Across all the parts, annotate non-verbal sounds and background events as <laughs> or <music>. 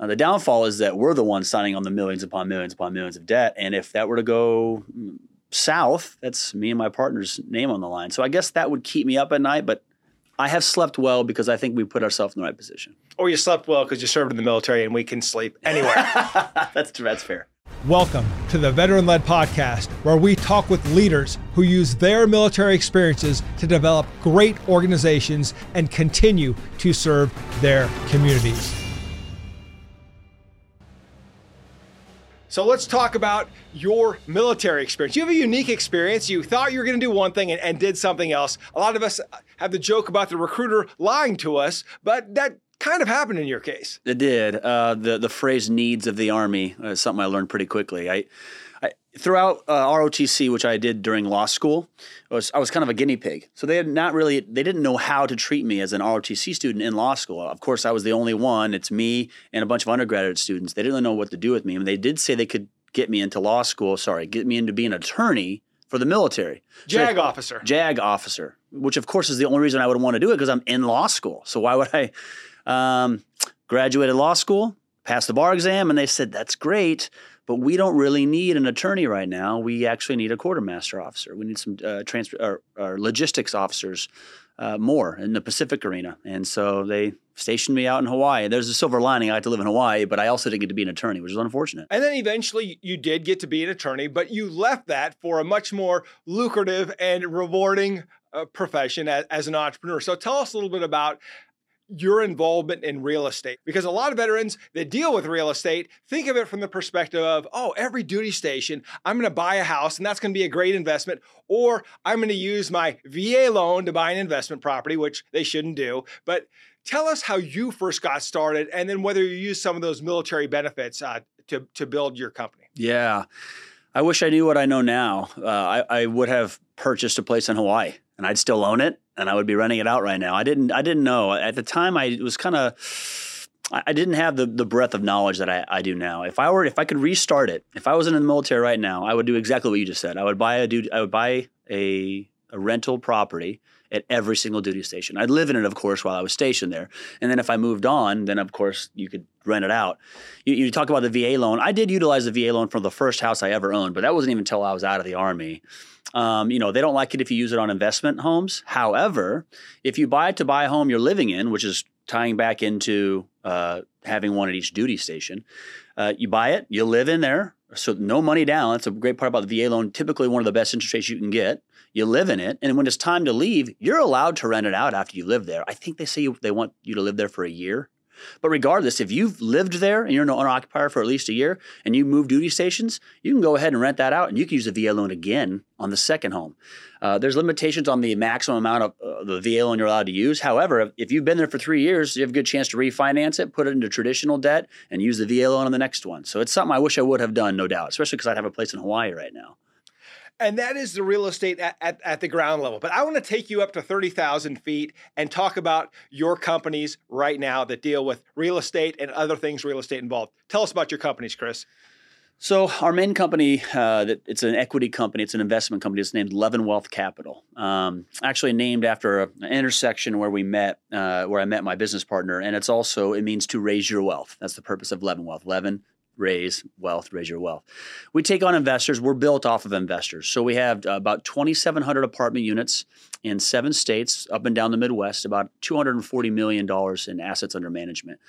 Uh, the downfall is that we're the ones signing on the millions upon millions upon millions of debt, and if that were to go mm, south, that's me and my partner's name on the line. So I guess that would keep me up at night, but I have slept well because I think we put ourselves in the right position. Or you slept well because you served in the military and we can sleep anywhere. <laughs> that's that's fair. Welcome to the Veteran Led Podcast, where we talk with leaders who use their military experiences to develop great organizations and continue to serve their communities. So let's talk about your military experience. You have a unique experience. You thought you were going to do one thing and, and, did something else. A lot of us have the joke about the recruiter lying to us, but that kind of happened in your case. It did. Uh, the the phrase "needs of the army" is something I learned pretty quickly. I throughout uh, ROTC, which I did during law school, I was, I was kind of a guinea pig. So they had not really, they didn't know how to treat me as an ROTC student in law school. Of course, I was the only one. It's me and a bunch of undergraduate students. They didn't really know what to do with me. And they did say they could get me into law school, sorry, get me into being an attorney for the military. JAG so, officer. JAG officer, which of course is the only reason I would want to do it because I'm in law school. So why would I? Um, graduated law school, passed the bar exam, and they said, that's great but we don't really need an attorney right now. We actually need a quartermaster officer. We need some uh, or, or, logistics officers uh, more in the Pacific arena. And so they stationed me out in Hawaii. There's a silver lining. I had to live in Hawaii, but I also didn't get to be an attorney, which is unfortunate. And then eventually you did get to be an attorney, but you left that for a much more lucrative and rewarding uh, profession as, as, an entrepreneur. So tell us a little bit about your involvement in real estate. Because a lot of veterans that deal with real estate think of it from the perspective of, oh, every duty station, I'm going to buy a house and that's going to be a great investment. Or I'm going to use my VA loan to buy an investment property, which they shouldn't do. But tell us how you first got started and then whether you use some of those military benefits uh, to, to build your company. Yeah. I wish I knew what I know now. Uh, I, I would have purchased a place in Hawaii and I'd still own it and I would be renting it out right now. I didn't I didn't know at the time. I was kind of I didn't have the the breadth of knowledge that I, I do now. If I were if I could restart it, if I was in the military right now, I would do exactly what you just said. I would buy a dude I would buy a a rental property at every single duty station. I'd live in it, of course, while I was stationed there. And then if I moved on, then of course you could rent it out. You, you talk about the VA loan. I did utilize the VA loan for the first house I ever owned, but that wasn't even until I was out of the Army. Um, you know, they don't like it if you use it on investment homes. However, if you buy it to buy a home you're living in, which is tying back into uh, having one at each duty station, uh, you buy it, you live in there, so no money down. That's a great part about the VA loan. Typically, one of the best interest rates you can get. You live in it, and when it's time to leave, you're allowed to rent it out after you live there. I think they say you, they want you to live there for a year. But regardless, if you've lived there and you're an owner occupier for at least a year and you move duty stations, you can go ahead and rent that out and you can use the VA loan again on the second home. Uh, there's limitations on the maximum amount of uh, the VA loan you're allowed to use. However, if you've been there for three years, you have a good chance to refinance it, put it into traditional debt, and use the VA loan on the next one. So it's something I wish I would have done, no doubt, especially because I'd have a place in Hawaii right now and that is the real estate at, at, at, the ground level. But I want to take you up to 30,000 feet and talk about your companies right now that deal with real estate and other things real estate involved. Tell us about your companies, Chris. So our main company, uh, it's an equity company. It's an investment company. It's named Leavenwealth Capital. Um, actually named after an intersection where we met, uh, where I met my business partner, and it's also it means to raise your wealth. That's the purpose of Levin Wealth. Leaven raise wealth, raise your wealth. We take on investors. We're built off of investors. So we have uh, about 2,700 apartment units in seven states up and down the Midwest, about $240 million in assets under management.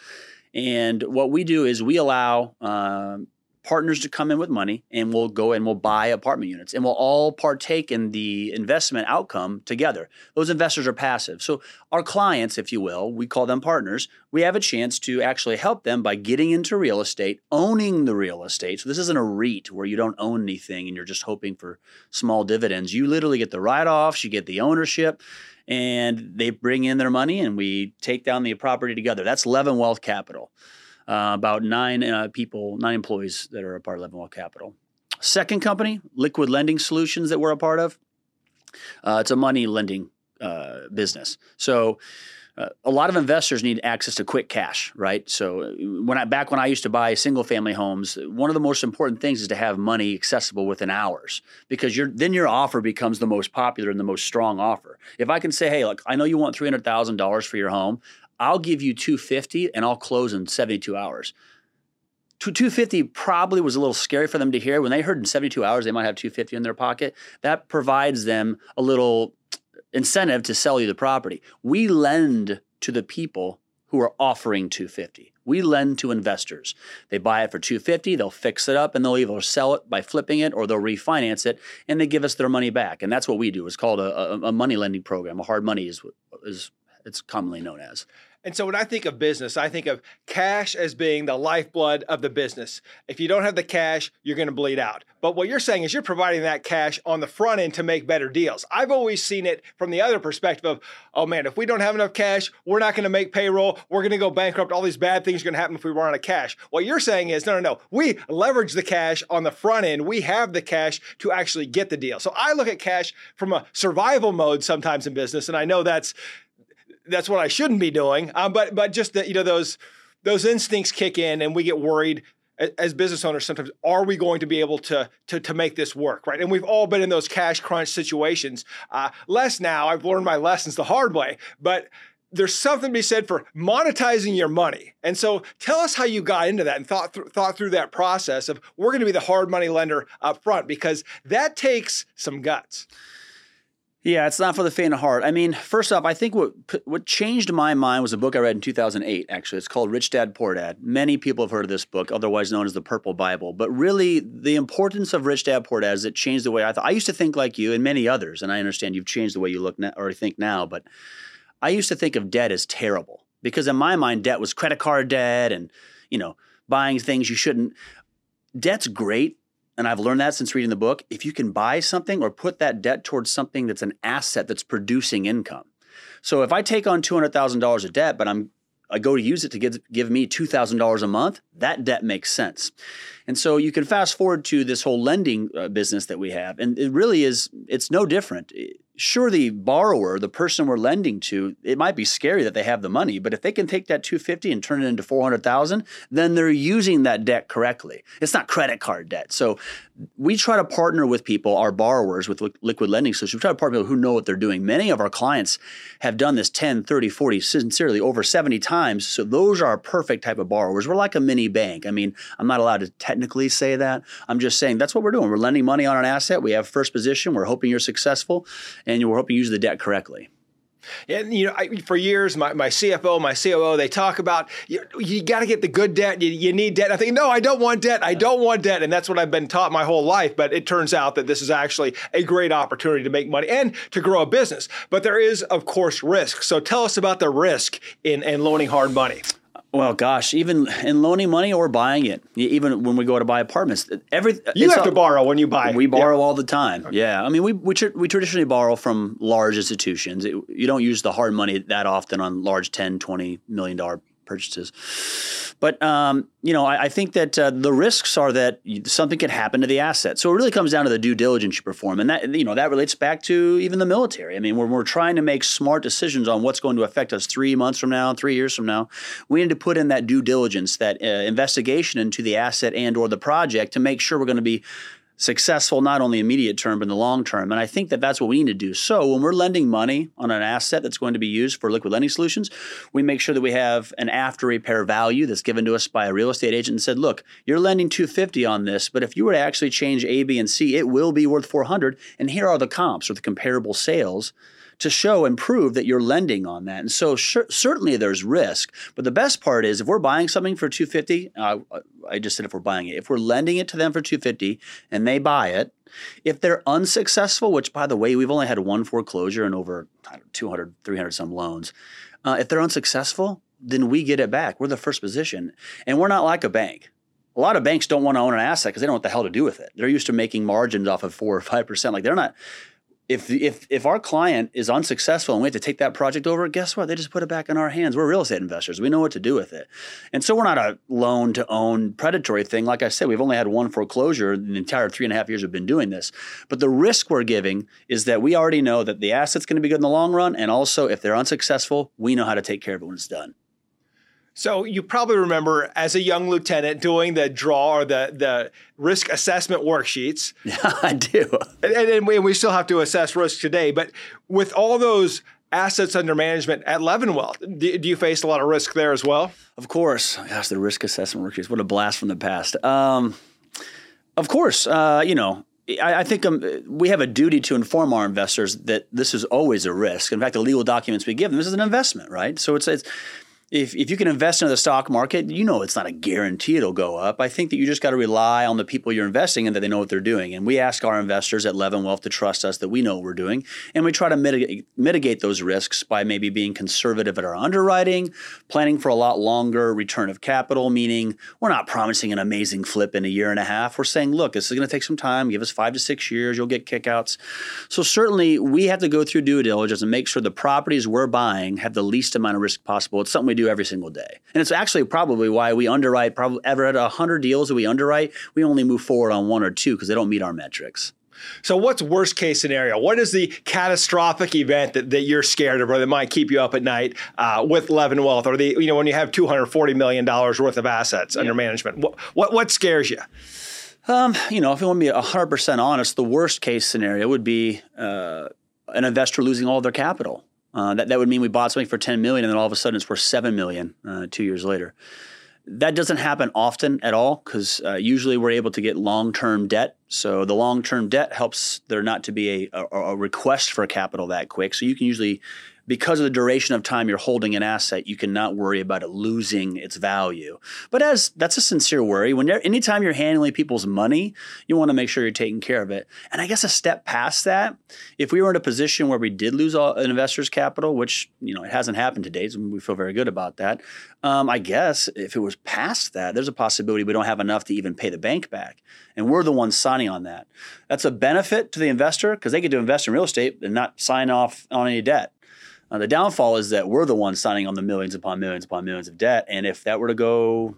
And what we do is we allow um, partners to come in with money and we'll go and we'll buy apartment units and we'll all partake in the investment outcome together. Those investors are passive. So our clients, if you will, we call them partners, we have a chance to actually help them by getting into real estate, owning the real estate. So this isn't a REIT where you don't own anything and you're just hoping for small dividends. You literally get the write-offs, you get the ownership, and they bring in their money and we take down the property together. That's Leavenwealth Capital uh, about nine uh, people, nine employees that are a part of Leavenwealth Capital. Second company, Liquid Lending Solutions, that we're a part of. Uh, it's a money lending uh, business. So uh, a lot of investors need access to quick cash, right? So uh, when I back when I used to buy single family homes, one of the most important things is to have money accessible within hours because then your offer becomes the most popular and the most strong offer. If I can say, hey, look, I know you want three hundred thousand dollars for your home, I'll give you 250 and I'll close in 72 hours. 250 probably was a little scary for them to hear. When they heard in 72 hours they might have 250 in their pocket, that provides them a little incentive to sell you the property. We lend to the people who are offering 250. We lend to investors. They buy it for 250, they'll fix it up and they'll either sell it by flipping it or they'll refinance it and they give us their money back. And that's what we do. It's called a, a, a money lending program. A hard money is is it's commonly known as. And so when I think of business, I think of cash as being the lifeblood of the business. If you don't have the cash, you're going to bleed out. But what you're saying is you're providing that cash on the front end to make better deals. I've always seen it from the other perspective of, oh man, if we don't have enough cash, we're not going to make payroll. We're going to go bankrupt. All these bad things are going to happen if we run out of cash. What you're saying is, no, no, no. We leverage the cash on the front end. We have the cash to actually get the deal. So I look at cash from a survival mode sometimes in business. And I know that's that's what I shouldn't be doing. Um, but but just that you know those those instincts kick in, and we get worried as business owners sometimes are we going to be able to to, to make this work right? And we've all been in those cash crunch situations. Uh, less now i've learned my lessons the hard way but there's something to be said for monetizing your money. And so tell us how you got into that and thought, th- thought through that process of we're going to be the hard money lender up front because that takes some guts yeah, it's not for the faint of heart. I mean, first off, I think what what changed my mind was a book I read in 2008. Actually, it's called Rich Dad Poor Dad. Many people have heard of this book, otherwise known as the Purple Bible. But really, the importance of Rich Dad Poor Dad is it changed the way I thought. I used to think like you and many others, and I understand you've changed the way you look now, or think now. But I used to think of debt as terrible because in my mind, debt was credit card debt and you know buying things you shouldn't. Debt's great and I've learned that since reading the book, if you can buy something or put that debt towards something that's an asset that's producing income. So if I take on $200,000 of debt, but I'm I go to use it to give, give me $2,000 a month, that debt makes sense. And so you can fast forward to this whole lending uh, business that we have. And it really is, it's no different sure the borrower the person we're lending to it might be scary that they have the money but if they can take that 250 and turn it into 400000 then they're using that debt correctly. It's not credit card debt. So we try to partner with people our borrowers with liquid lending solutions. We try to partner with people who know what they're doing. Many of our clients have done this 10 30 40 sincerely over 70 times. So those are our perfect type of borrowers. We're like a mini bank. I mean i'm not allowed to technically say that. I'm just saying that's what we're doing. We're lending money on an asset. We have first position. We're hoping you're successful and we're hoping you use the debt correctly. And you know, I, for years, my, my CFO, my COO, they talk about you, you got to get the good debt. You, you need debt. I think no, I don't want debt. I don't want debt, and that's what I've been taught my whole life. But it turns out that this is actually a great opportunity to make money and to grow a business. But there is, of course, risk. So tell us about the risk in, in loaning hard money. Well, gosh, even in loaning money or buying it, even when we go to buy apartments, every you have all, to borrow when you buy. We borrow yeah. all the time. Okay. Yeah, I mean, we we, tr- we traditionally borrow from large institutions. It, you don't use the hard money that often on large 10, 20 million dollar purchases. But um, you know, I, I think that uh, the risks are that something could happen to the asset. So it really comes down to the due diligence you perform, and that you know that relates back to even the military. I mean, when we're trying to make smart decisions on what's going to affect us three months from now, three years from now, we need to put in that due diligence, that uh, investigation into the asset and or the project to make sure we're going to be successful not only immediate term but in the long term. And I think that that's what we need to do. So when we're lending money on an asset that's going to be used for liquid lending solutions, we make sure that we have an after repair value that's given to us by a real estate agent and said, look, you're lending 250 on this, but if you were to actually change A, B, and C, it will be worth 400. And here are the comps or the comparable sales to show and prove that you're lending on that. And so sure, certainly there's risk, but the best part is if we're buying something for 250, uh, I just said if we're buying it, if we're lending it to them for 250 and they buy it, if they're unsuccessful, which by the way, we've only had one foreclosure and over 200, 300 some loans. Uh, if they're unsuccessful, then we get it back. We're the first position. And we're not like a bank. A lot of banks don't want to own an asset because they don't know what the hell to do with it. They're used to making margins off of four or five percent. Like they're not if if if our client is unsuccessful and we have to take that project over, guess what? They just put it back in our hands. We're real estate investors. We know what to do with it. And so we're not a loan to own predatory thing. Like I said, we've only had one foreclosure in the entire three and a half years we've been doing this. But the risk we're giving is that we already know that the asset's going to be good in the long run. And also, if they're unsuccessful, we know how to take care of it when it's done. So you probably remember as a young lieutenant doing the draw or the the risk assessment worksheets. <laughs> Yeah, I do. And, and, we, we still have to assess risk today, but with all those assets under management at Leavenwealth. Do, do, you face a lot of risk there as well? Of course. Gosh, the risk assessment worksheets. What a blast from the past. Um, of course, uh, you know, I, I think um, we have a duty to inform our investors that this is always a risk. In fact, the legal documents we give them, this is an investment, right? So it's, it's if, if you can invest into the stock market, you know it's not a guarantee it'll go up. I think that you just got to rely on the people you're investing in that they know what they're doing. And we ask our investors at Leavenwealth to trust us that we know what we're doing. And we try to mitigate, mitigate those risks by maybe being conservative at our underwriting, planning for a lot longer return of capital, meaning we're not promising an amazing flip in a year and a half. We're saying, look, this is going to take some time. Give us five to six years. You'll get kickouts. So certainly we have to go through due diligence and make sure the properties we're buying have the least amount of risk possible. It's something we do do every single day. And it's actually probably why we underwrite, probably ever at 100 deals that we underwrite, we only move forward on one or two because they don't meet our metrics. So, what's worst case scenario? What is the catastrophic event that, that you're scared of, or that might keep you up at night uh, with Leavenwealth, or the you know when you have 240 million dollars worth of assets yeah. under management? What, what what scares you? Um, you know, if you want to be 100% honest, the worst case scenario would be uh, an investor losing all their capital. Uh, that, that would mean we bought something for 10 million and then all of a sudden it's worth 7 million uh, two years later. That doesn't happen often at all because uh, usually we're able to get long term debt. So the long term debt helps there not to be a, a, a request for capital that quick. So you can usually because of the duration of time you're holding an asset, you cannot worry about it losing its value. But as that's a sincere worry. When anytime you're handling people's money, you want to make sure you're taking care of it. And I guess a step past that, if we were in a position where we did lose all an investor's capital, which you know it hasn't happened to date, so we feel very good about that. Um, I guess if it was past that, there's a possibility we don't have enough to even pay the bank back, and we're the ones signing on that. That's a benefit to the investor because they get to invest in real estate and not sign off on any debt. Uh, the downfall is that we're the ones signing on the millions upon millions upon millions of debt. And if that were to go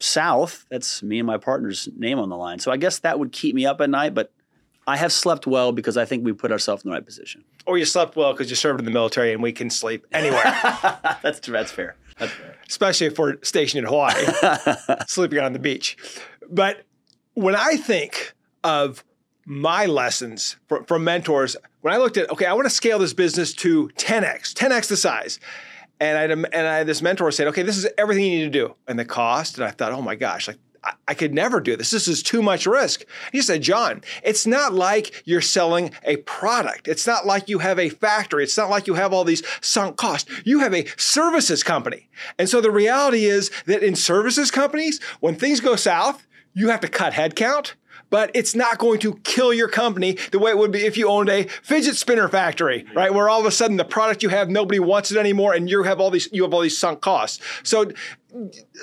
south, that's me and my partner's name on the line. So I guess that would keep me up at night. But I have slept well because I think we put ourselves in the right position. Or you slept well because you served in the military and we can sleep anywhere. <laughs> that's, that's fair. That's fair. Especially if we're stationed in Hawaii, <laughs> sleeping on the beach. But when I think of my lessons from, from mentors when I looked at, okay, I want to scale this business to 10x, 10x the size. And I, and I this mentor said, okay, this is everything you need to do. And the cost, and I thought, oh my gosh, like I, I could never do this. This is too much risk. He said, John, it's not like you're selling a product. It's not like you have a factory. It's not like you have all these sunk costs. You have a services company. And so the reality is that in services companies, when things go south, you have to cut headcount but it's not going to kill your company the way it would be if you owned a fidget spinner factory, right? Where all of a sudden the product you have nobody wants it anymore, and you have all these you have all these sunk costs. So,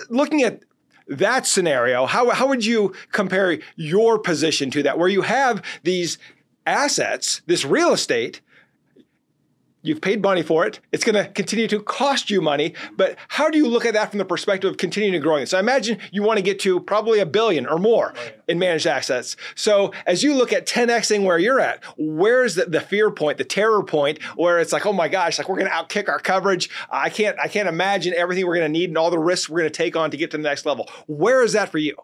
looking at that scenario, how how would you compare your position to that, where you have these assets, this real estate, You've paid money for it. It's going to continue to cost you money. But how do you look at that from the perspective of continuing to grow it? So I imagine you want to get to probably a billion or more in managed assets. So as you look at 10xing where you're at, where's the, the fear point, the terror point, where it's like, oh my gosh, like we're going to outkick our coverage. I can't, I can't imagine everything we're going to need and all the risks we're going to take on to get to the next level. Where is that for you?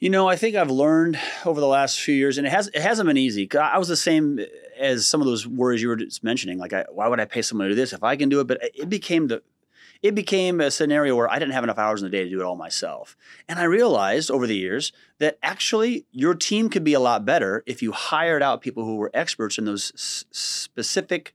You know, I think I've learned over the last few years, and it has it hasn't been easy. I was the same as some of those worries you were just mentioning. Like, I, why would I pay someone to do this if I can do it? But uh, it became the it became a scenario where I didn't have enough hours in the day to do it all myself. And I realized over the years that actually your team could be a lot better if you hired out people who were experts in those s- specific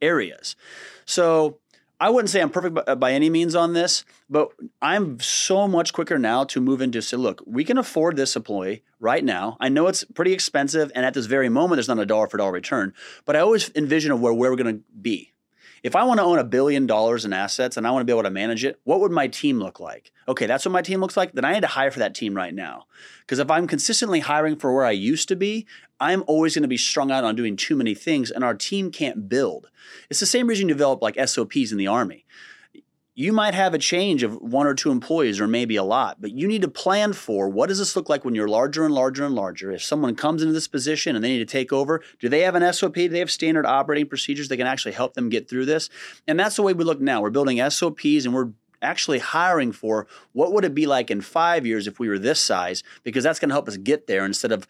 areas. So I wouldn't say I'm perfect by, by, any means on this, but I'm so much quicker now to move into say, look, we can afford this employee right now. I know it's pretty expensive, and at this very moment, there's not a dollar for dollar return, but I always envision of where, where we're going to be. If I want to own a billion dollars in assets and I want to be able to manage it, what would my team look like? Okay, that's what my team looks like. Then I need to hire for that team right now. Because if I'm consistently hiring for where I used to be, I'm always going to be strung out on doing too many things and our team can't build. It's the same reason you develop like SOPs in the Army you might have a change of one or two employees or maybe a lot, but you need to plan for what does this look like when you're larger and larger and larger? If someone comes into this position and they need to take over, do they have an SOP? Do they have standard operating procedures that can actually help them get through this? And that's the way we look now. We're building SOPs and we're actually hiring for what would it be like in five years if we were this size, because that's going to help us get there instead of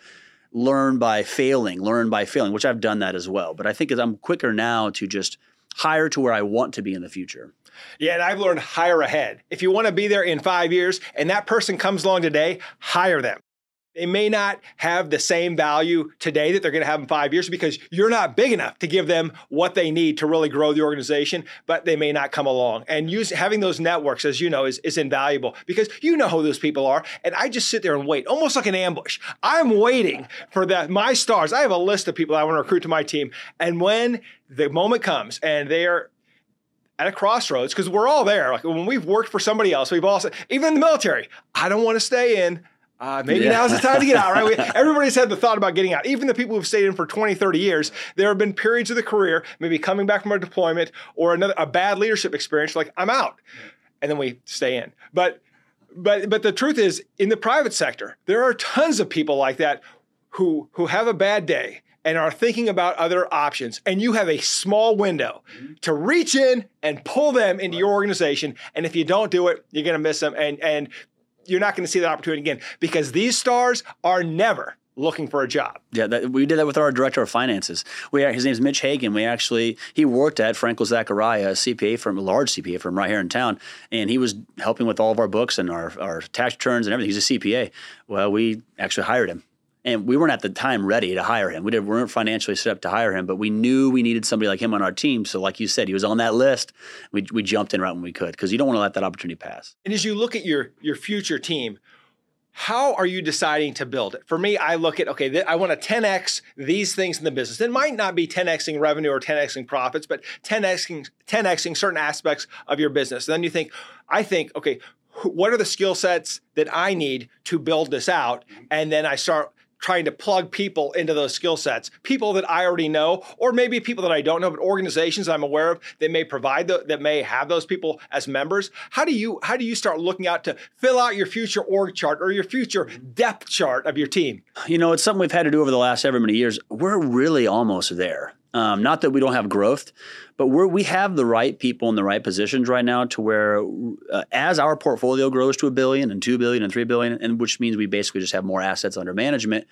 learn by failing, learn by failing, which I've done that as well. But I think I'm quicker now to just hire to where I want to be in the future. Yeah, and I've learned hire ahead. If you want to be there in five years and that person comes along today, hire them. They may not have the same value today that they're going to have in five years because you're not big enough to give them what they need to really grow the organization, but they may not come along. And use, having those networks, as you know, is, is invaluable because you know who those people are. And I just sit there and wait, almost like an ambush. I'm waiting for that. My stars, I have a list of people I want to recruit to my team. And when the moment comes and they are at a crossroads, because we're all there. Like when we've worked for somebody else, we've all said, even in the military, I don't want to stay in uh, maybe yeah. now's the time to get out, right? We, <laughs> everybody's had the thought about getting out. Even the people who've stayed in for 20, 30 years, there have been periods of the career, maybe coming back from a deployment or another a bad leadership experience, like I'm out. And then we stay in. But but but the truth is, in the private sector, there are tons of people like that who who have a bad day and are thinking about other options. And you have a small window mm-hmm. to reach in and pull them into right. your organization. And if you don't do it, you're going to miss them. And and you're not going to see that opportunity again because these stars are never looking for a job. Yeah, that, we did that with our director of finances. We uh, his name's Mitch Hagan. We actually he worked at Frankel Zachariah, a CPA firm, a large CPA firm right here in town, and he was helping with all of our books and our our tax returns and everything. He's a CPA. Well, we actually hired him and we weren't at the time ready to hire him. We, did, we weren't financially set up to hire him, but we knew we needed somebody like him on our team. So, like you said, he was on that list. We, we jumped in right when we could because you don't want to let that opportunity pass. And as you look at your your future team, how are you deciding to build it? For me, I look at okay, th- I want to 10x these things in the business. It might not be 10xing revenue or 10xing profits, but 10xing 10xing certain aspects of your business. And then you think, I think, okay, what are the skill sets that I need to build this out? Mm-hmm. And then I start trying to plug people into those skill sets, people that I already know, or maybe people that I don't know, but organizations I'm aware of that may provide the, that may have those people as members. How do you how do you start looking out to fill out your future org chart or your future depth chart of your team? You know, it's something we've had to do over the last ever many years. We're really almost there. Um, not that we don't have growth, but we we have the right people in the right positions right now to where, uh, as our portfolio grows to a billion and two billion and three billion, and which means we basically just have more assets under management,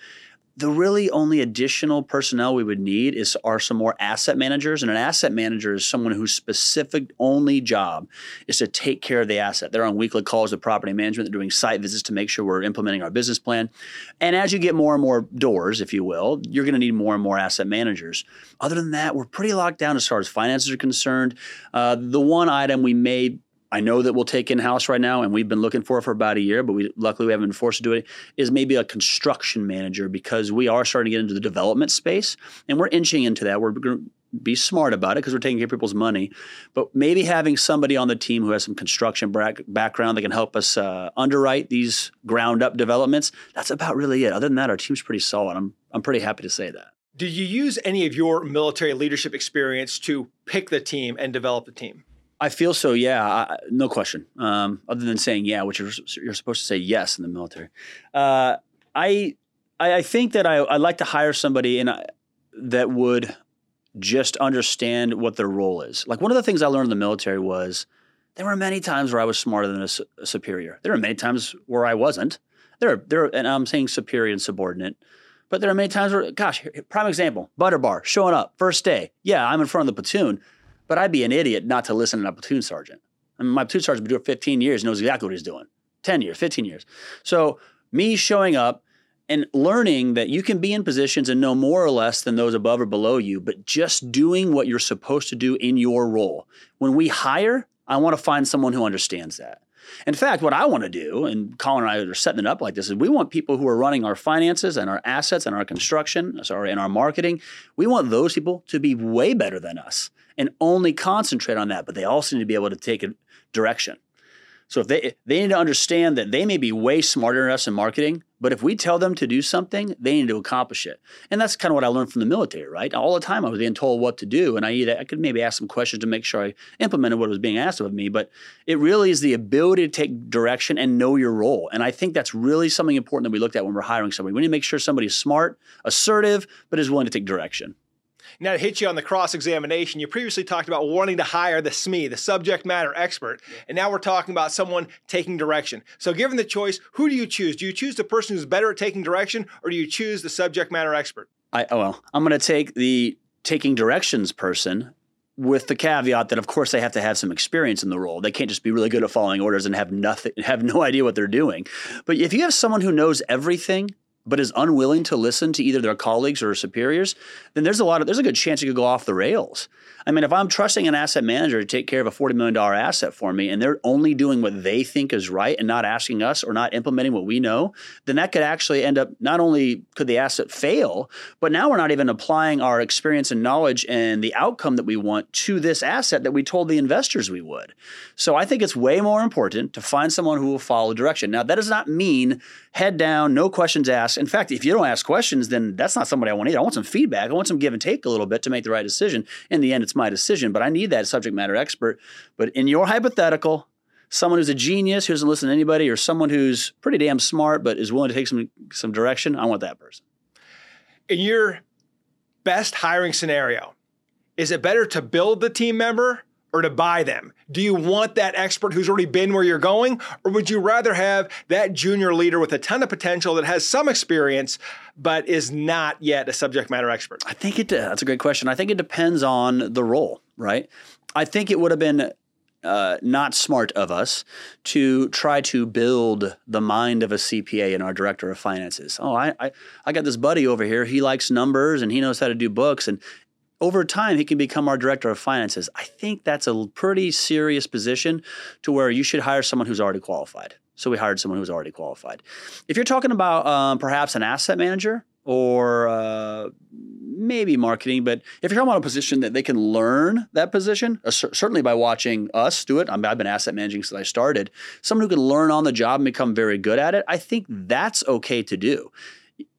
the really only additional personnel we would need is are some more asset managers and an asset manager is someone whose specific only job is to take care of the asset. They're on weekly calls with property management they're doing site visits to make sure we're implementing our business plan. And as you get more and more doors if you will you're going to need more and more asset managers. Other than that we're pretty locked down as far as finances are concerned. Uh, the one item we may I know that we'll take in house right now, and we've been looking for it for about a year, but we luckily we haven't been forced to do it. Is maybe a construction manager because we are starting to get into the development space, and we're inching into that. We're going to be smart about it because we're taking care of people's money, but maybe having somebody on the team who has some construction background that can help us uh, underwrite these ground up developments. That's about really it. Other than that, our team's pretty solid. I'm I'm pretty happy to say that. Do you use any of your military leadership experience to pick the team and develop the team? I feel so. Yeah, I, no question. Um, other than saying yeah, which you're, you're, supposed to say yes in the military. Uh, I, I think that I I like to hire somebody and that would just understand what their role is. Like one of the things I learned in the military was there were many times where I was smarter than a, a superior. There were many times where I wasn't. There, there, and I'm saying superior and subordinate. But there are many times where, gosh, prime example, butter bar, showing up, first day. Yeah, I'm in front of the platoon, but I'd be an idiot not to listen to a platoon sergeant. I mean, my platoon sergeant's been doing it 15 years, knows exactly what he's doing. 10 years, 15 years. So me showing up and learning that you can be in positions and know more or less than those above or below you, but just doing what you're supposed to do in your role. When we hire, I want to find someone who understands that. In fact, what I want to do, and Colin and I are setting it up like this, is we want people who are running our finances and our assets and our construction, sorry, and our marketing. We want those people to be way better than us and only concentrate on that. But they also need to be able to take a direction. So if they they need to understand that they may be way smarter than us in marketing, but if we tell them to do something, they need to accomplish it. And that's kind of what I learned from the military, right? All the time I was being told what to do, and I either, I could maybe ask some questions to make sure I implemented what was being asked of me. But it really is the ability to take direction and know your role. And I think that's really something important that we looked at when we're hiring somebody. We need to make sure somebody's smart, assertive, but is willing to take direction. Now, to hit you on the cross examination, you previously talked about wanting to hire the SME, the subject matter expert. And now we're talking about someone taking direction. So, given the choice, who do you choose? Do you choose the person who's better at taking direction, or do you choose the subject matter expert? I, oh, well, I'm going to take the taking directions person with the caveat that of course they have to have some experience in the role. They can't just be really good at following orders and have nothing have no <laughs> idea what they're doing. But if you have someone who knows everything but is unwilling to listen to either their colleagues or superiors, then there's a lot of there's a good chance you could go off the rails. I mean, if I'm trusting an asset manager to take care of a $40 million asset for me and they're only doing what they think is right and not asking us or not implementing what we know, then that could actually end up not only could the asset fail, but now we're not even applying our experience and knowledge and the outcome that we want to this asset that we told the investors we would. So I think it's way more important to find someone who will follow direction. Now, that does not mean head down, no questions asked. In fact, if you don't ask questions, then that's not somebody I want either. I want some feedback. I want some give and take a little bit to make the right decision. In the end, it's my decision, but I need that subject matter expert. But in your hypothetical, someone who's a genius who doesn't listen to anybody, or someone who's pretty damn smart but is willing to take some some direction, I want that person. In your best hiring scenario, is it better to build the team member or to buy them? Do you want that expert who's already been where you're going? Or would you rather have that junior leader with a ton of potential that has some experience, but is not yet a subject matter expert? I think it, that's a great question. I think it depends on the role, right? I think it would have been uh, not smart of us to try to build the mind of a CPA and our director of finances. Oh, I, I, I got this buddy over here. He likes numbers and he knows how to do books. And over time he can become our director of finances. I think that's a pretty serious position to where you should hire someone who's already qualified. So we hired someone who's already qualified. If you're talking about um, perhaps an asset manager or uh, maybe marketing, but if you're talking about a position that they can learn that position, uh, certainly by watching us do it, I I've been asset managing since I started, someone who can learn on the job and become very good at it, I think that's okay to do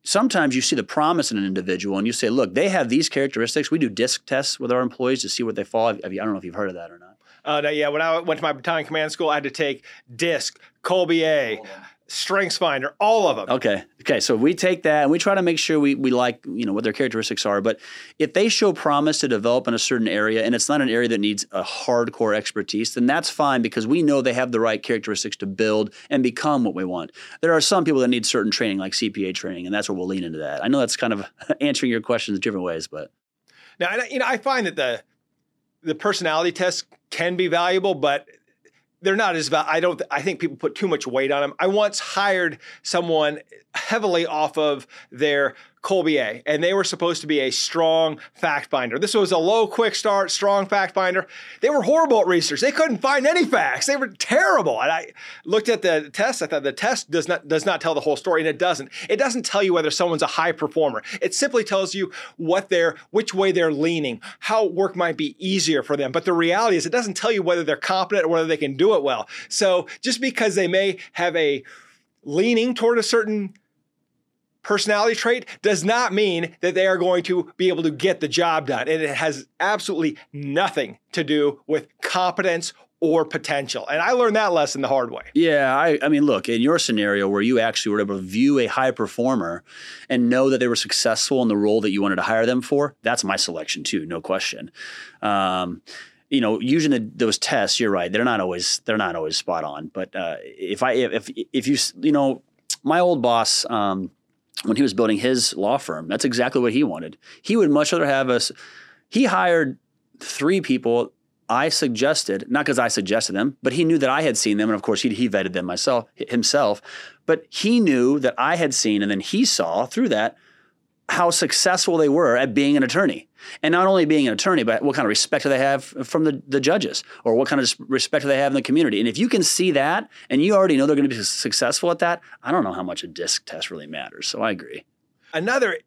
sometimes you see the promise in an individual and you say, look, they have these characteristics. We do disc tests with our employees to see what they fall. I don't know if you've heard of that or not. Uh, yeah, when I went to my battalion command school, I had to take DISC, Kolbe, Strengths Finder, all of them. Okay. Okay. So we take that and we try to make sure we, we like, you know, what their characteristics are. But if they show promise to develop in a certain area and it's not an area that needs a hardcore expertise, then that's fine because we know they have the right characteristics to build and become what we want. There are some people that need certain training, like CPA training, and that's where we'll lean into that. I know that's kind of <laughs> answering your questions different ways, but now you know I find that the the personality tests can be valuable, but they're not as val- I don't I think people put too much weight on them. I once hired someone heavily off of their Kolbe, and they were supposed to be a strong fact finder. This was a low, quick start, strong fact finder. They were horrible at research. They couldn't find any facts. They were terrible. And I looked at the test. I thought the test does not does not tell the whole story, and it doesn't. It doesn't tell you whether someone's a high performer. It simply tells you what they're, which way they're leaning, how work might be easier for them. But the reality is, it doesn't tell you whether they're competent or whether they can do it well. So just because they may have a leaning toward a certain personality trait does not mean that they are going to be able to get the job done. And it has absolutely nothing to do with competence or potential. And I learned that lesson the hard way. Yeah, I, I mean, look, in your scenario where you actually were able to view a high performer and know that they were successful in the role that you wanted to hire them for, that's my selection too, no question. Um, you know, using the, those tests, you're right. They're not always they're not always spot on. But uh, if I if if you you know, my old boss. Um, when he was building his law firm. That's exactly what he wanted. He would much rather have us. He hired three people I suggested, not because I suggested them, but he knew that I had seen them, and of course he, he vetted them myself himself. But he knew that I had seen, and then he saw through that how successful they were at being an attorney. And not only being an attorney, but what kind of respect do they have from the, the judges or what kind of respect do they have in the community? And if you can see that and you already know they're going to be successful at that, I don't know how much a disc test really matters. So I agree. Another,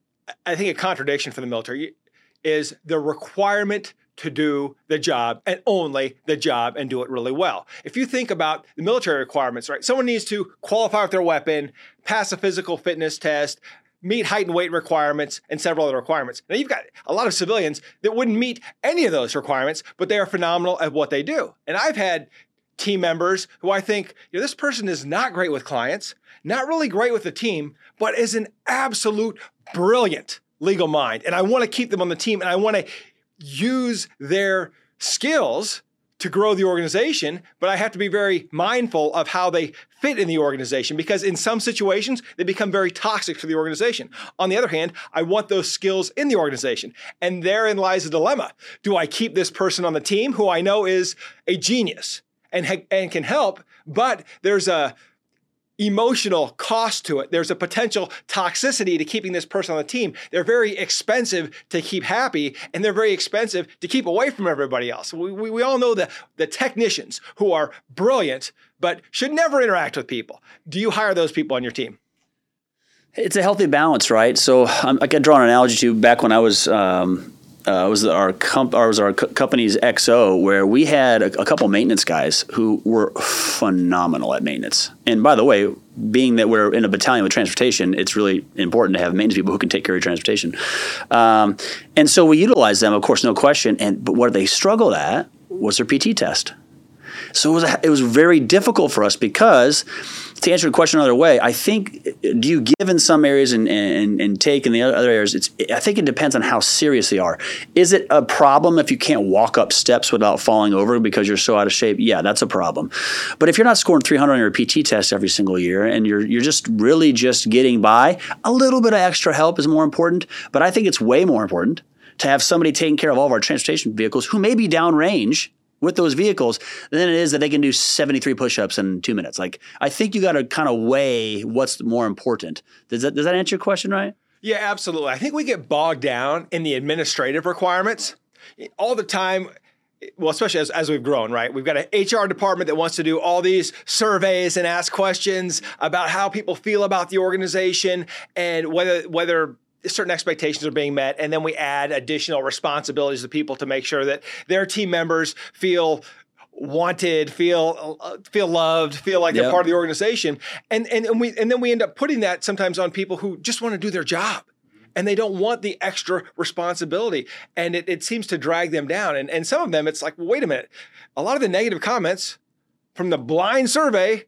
I think, a contradiction for the military is the requirement to do the job and only the job and do it really well. If you think about the military requirements, right? Someone needs to qualify with their weapon, pass a physical fitness test, meet height and weight requirements and several other requirements. Now, you've got a lot of civilians that wouldn't meet any of those requirements, but they are phenomenal at what they do. And I've had team members who I think, you know, this person is not great with clients, not really great with the team, but is an absolute brilliant legal mind and I want to keep them on the team and I want to use their skills to grow the organization, but I have to be very mindful of how they fit in the organization because in some situations they become very toxic for the organization. On the other hand, I want those skills in the organization. And therein lies a dilemma. Do I keep this person on the team who I know is a genius and, and can help, but there's a emotional cost to it. There's a potential toxicity to keeping this person on the team. They're very expensive to keep happy and they're very expensive to keep away from everybody else. We, we, we all know the, the technicians who are brilliant but should never interact with people. Do you hire those people on your team? It's a healthy balance, right? So um, I could draw an analogy to back when I was um, uh, was our comp- was our co- company's XO where we had a, a couple maintenance guys who were phenomenal at maintenance. And by the way, being that we're in a battalion with transportation, it's really important to have maintenance people who can take care of transportation. Um, and so we utilize them, of course, no question. And but what they struggled at was their PT test. So it was, a, it was very difficult for us because, to answer your question another way, I think do you give in some areas and, and, and take in the other areas? It's I think it depends on how serious they are. Is it a problem if you can't walk up steps without falling over because you're so out of shape? Yeah, that's a problem. But if you're not scoring 300 on your PT test every single year and you're you're just really just getting by, a little bit of extra help is more important. But I think it's way more important to have somebody taking care of all of our transportation vehicles who may be downrange with those vehicles than it is that they can do 73 push-ups in two minutes. Like I think you got to kind of weigh what's more important. Does that does that answer your question right? Yeah, absolutely. I think we get bogged down in the administrative requirements all the time. Well, especially as, as we've grown, right? We've got an HR department that wants to do all these surveys and ask questions about how people feel about the organization and whether whether certain expectations are being met, and then we add additional responsibilities to people to make sure that their team members feel wanted, feel uh, feel loved, feel like yep. they're part of the organization, and, and and we and then we end up putting that sometimes on people who just want to do their job. And they don't want the extra responsibility. And it, it seems to drag them down. And, and some of them, it's like, well, wait a minute. A lot of the negative comments from the blind survey,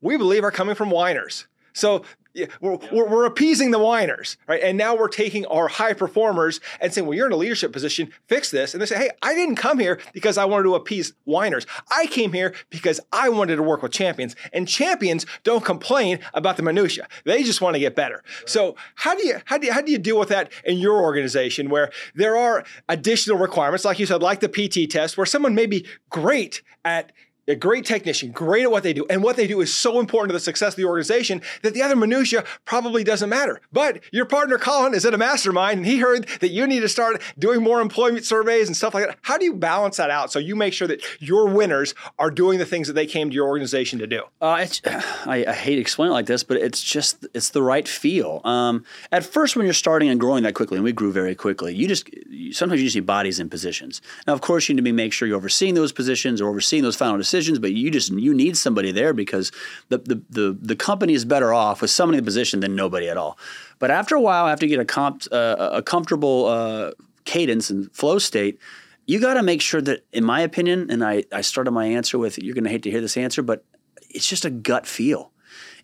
we believe are coming from whiners. So yeah, we're, we're, we're, appeasing the whiners, right? And now we're taking our high performers and saying, well, you're in a leadership position, fix this. And they say, hey, I didn't come here because I wanted to appease whiners. I came here because I wanted to work with champions. And champions don't complain about the minutia. They just want to get better. Right. So how do you how do you how do you deal with that in your organization where there are additional requirements, like you said, like the PT test, where someone may be great at a great technician, great at what they do, and what they do is so important to the success of the organization that the other minutia probably doesn't matter. But your partner Colin is at a mastermind, and he heard that you need to start doing more employment surveys and stuff like that. How do you balance that out so you make sure that your winners are doing the things that they came to your organization to do? Uh, <sighs> I, I, hate explaining it like this, but it's just it's the right feel. Um, at first, when you're starting and growing that quickly, and we grew very quickly, you just sometimes you just need bodies in positions. Now, of course, you need to be make sure you're overseeing those positions or overseeing those final decisions decisions, but you just you need somebody there because the the the, the company is better off with somebody in the position than nobody at all. But after a while, after you get a comp, uh, a comfortable uh, cadence and flow state, you got to make sure that, in my opinion, and I I started my answer with you're going to hate to hear this answer, but it's just a gut feel,